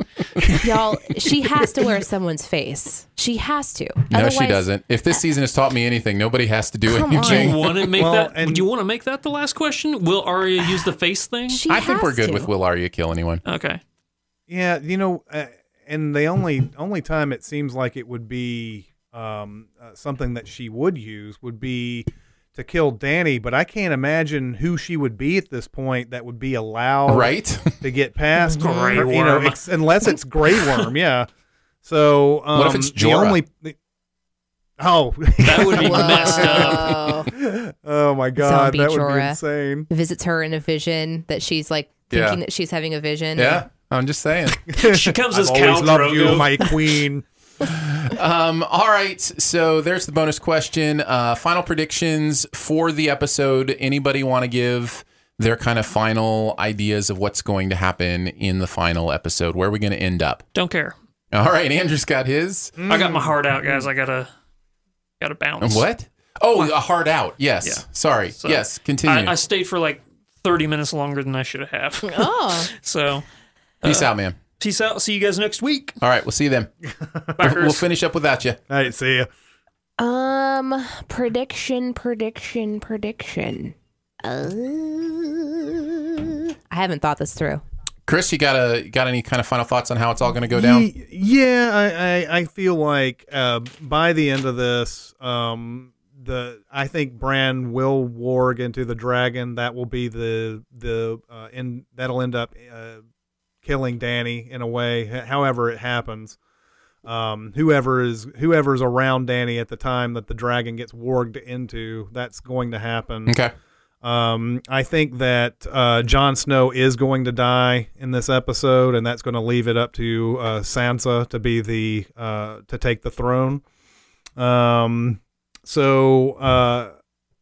Y'all, she has to wear someone's face. She has to. no, she doesn't. If this season has taught me anything, nobody has to do Come Do anything. you want to make Well, that? and- do you want to make that the last question? Will Arya use the face thing? She I think we're good to. with will Arya kill anyone. Okay. Yeah, you know, uh, and the only only time it seems like it would be um, uh, something that she would use would be to kill Dany, but I can't imagine who she would be at this point that would be allowed Right? to get past Grey her, you know, ex- unless it's Grey Worm, yeah. So um, What if it's the Jorah? only Oh, That would be messed up. Oh my god, Zombie that would be insane. Visits her in a vision that she's like Yeah. thinking that she's having a vision. yeah. I'm just saying. She comes as I've Khal always loved you, my queen. Um, all right. So there's the bonus question. Uh, final predictions for the episode. Anybody want to give their kind of final ideas of what's going to happen in the final episode? Where are we going to end up? Don't care. All right. Andrew's got his. I got my heart out, guys. I gotta gotta bounce. What? Oh, a heart out. Yes. Yeah. Sorry. So, yes. Continue. I, I stayed for like 30 minutes longer than I should have. Oh, So Peace out, man. peace out. See you guys next week. All right. We'll see you then. Backers. We'll finish up without you. All right, see ya. um, prediction, prediction, prediction. Uh, I haven't thought this through. Chris, you got a got any kind of final thoughts on how it's all going to go down? Ye- Yeah, I, I, I feel like uh, by the end of this, um, the I think Bran will warg into the dragon. That will be the the uh, in that'll end up uh, killing Dany in a way. However, it happens. Um, whoever is whoever's around Dany at the time that the dragon gets warged into, that's going to happen. Okay. Um, I think that uh, Jon Snow is going to die in this episode, and that's going to leave it up to uh, Sansa to be the uh, to take the throne. Um, so uh,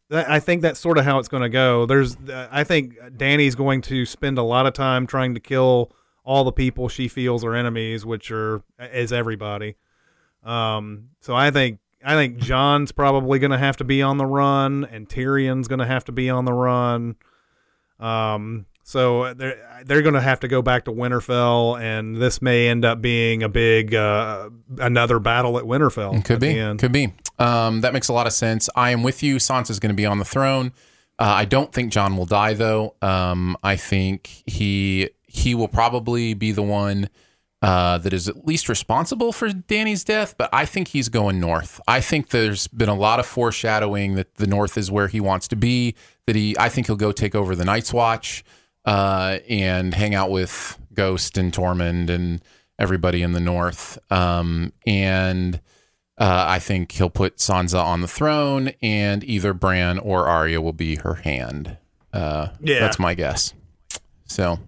that, I think that's sort of how it's going to go. There's, uh, I think Dany's going to spend a lot of time trying to kill all the people she feels are enemies, which are is everybody. Um, so I think I think Jon's probably going to have to be on the run, and Tyrion's going to have to be on the run. Um, so they're they're going to have to go back to Winterfell, and this may end up being a big uh, another battle at Winterfell. Could at be. Could be. Um, that makes a lot of sense. I am with you. Sansa's going to be on the throne. Uh, I don't think Jon will die though. Um, I think he he will probably be the one uh, that is at least responsible for Dany's death. But I think he's going north. I think there's been a lot of foreshadowing that the north is where he wants to be. That he, I think he'll go take over the Night's Watch uh, and hang out with Ghost and Tormund and everybody in the north. Um, and uh, I think he'll put Sansa on the throne, and either Bran or Arya will be her hand. Uh, Yeah. that's my guess. So,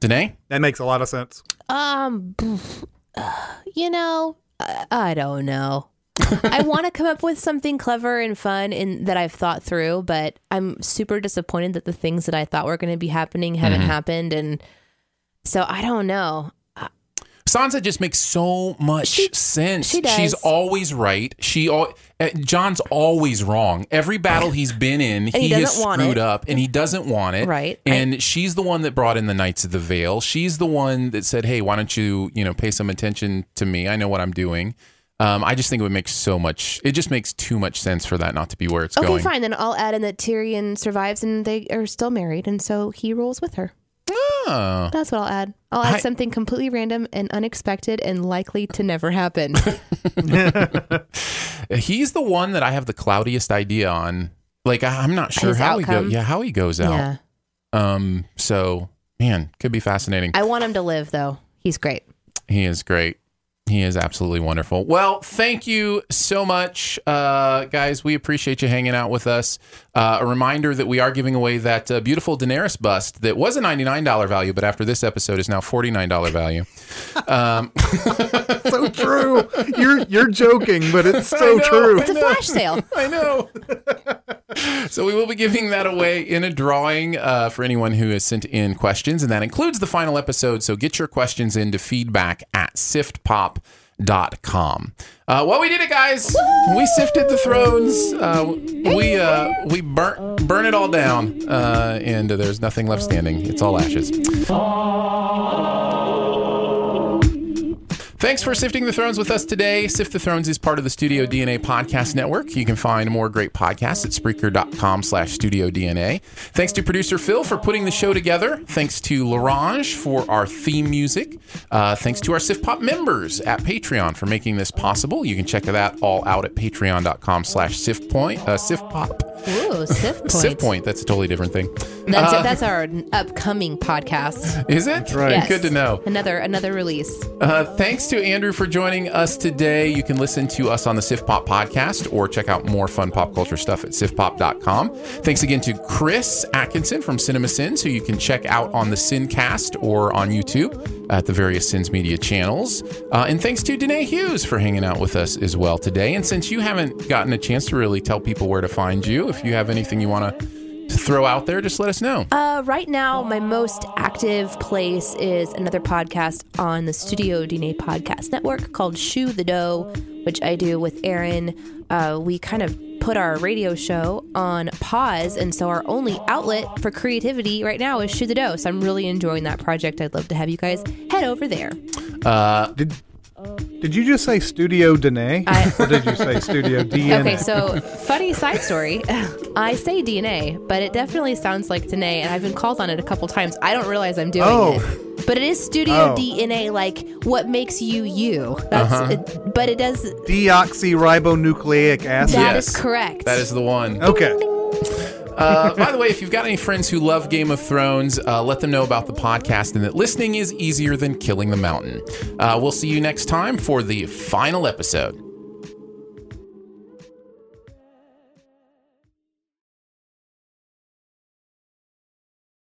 Danae, That makes a lot of sense. Um, you know, I, I don't know. I want to come up with something clever and fun and that I've thought through, but I'm super disappointed that the things that I thought were going to be happening haven't happened, and so I don't know. Sansa just makes so much She- sense. she does. She's always right. She al- uh, Jon's always wrong. Every battle he's been in, he he, has screwed up, and he doesn't want it. Right. And she's the one that brought in the Knights of the Vale. She's the one that said, "Hey, why don't you, you know, pay some attention to me? I know what I'm doing." Um, I just think it would make so much. It just makes too much sense for that not to be where it's Okay, going. Okay, fine. Then I'll add in that Tyrion survives and they are still married, and so he rolls with her. Oh. That's what I'll add. I'll add I- something completely random and unexpected and likely to never happen. He's the one that I have the cloudiest idea on. Like I- I'm not sure His how he outcome? goes. Yeah, how he goes out. yeah. Um. So man, could be fascinating. I want him to live, though. He's great. He is great. He is absolutely wonderful. Well, thank you so much, uh, guys. We appreciate you hanging out with us. Uh, a reminder that we are giving away that uh, beautiful Daenerys bust that was a $99 value, but after this episode is now $49 value. Um, so true. You're you're joking, but it's so know. true. It's a flash sale. I know. so we will be giving that away in a drawing uh, for anyone who has sent in questions, and that includes the final episode. So get your questions into feedback at siftpop.com. Uh, well, we did it, guys. We sifted the thrones. Uh, we uh, we burnt burn it all down, uh, and there's nothing left standing. It's all ashes. Thanks for sifting the thrones with us today. Sift the Thrones is part of the Studio DNA podcast network. You can find more great podcasts at Spreaker.com slash Studio DNA. Thanks to producer Phil for putting the show together. Thanks to Larange for our theme music. Uh, thanks to our Sift Pop members at Patreon for making this possible. You can check that all out at patreon.com slash Sift Point, uh, Sift Pop. Ooh, Sif Point. Sif Point. That's a totally different thing. That's, Uh, that's our upcoming podcast. Is it? right. Yes. Good to know. Another another release. Uh, thanks to Andrew for joining us today. You can listen to us on the Sift Pop podcast or check out more fun pop culture stuff at siftpop.com. Thanks again to Chris Atkinson from Cinema Sins, who you can check out on the Sincast or on YouTube at the various Sins Media channels. Uh, and thanks to Danae Hughes for hanging out with us as well today. And since you haven't gotten a chance to really tell people where to find you, if you have anything you want to throw out there, just let us know. Uh, right now, my most active place is another podcast on the Studio DNA podcast network called Shoe the Dough, which I do with Aaron. Uh, we kind of put our radio show on pause, and so our only outlet for creativity right now is Shoe the Dough. So I'm really enjoying that project. I'd love to have you guys head over there. Did did you just say Studio Danae? I- or did you say Studio DNA? Okay, so funny side story. I say DNA, but it definitely sounds like Danae, and I've been called on it a couple times. I don't realize I'm doing Oh. it. But it is Studio Oh. DNA, like what makes you you. That's Uh-huh. it, but it does. Deoxyribonucleic acid. That Yes. is correct. That is the one. Okay. Uh, by the way, if you've got any friends who love Game of Thrones, uh, let them know about the podcast and that listening is easier than killing the mountain. Uh, we'll see you next time for the final episode.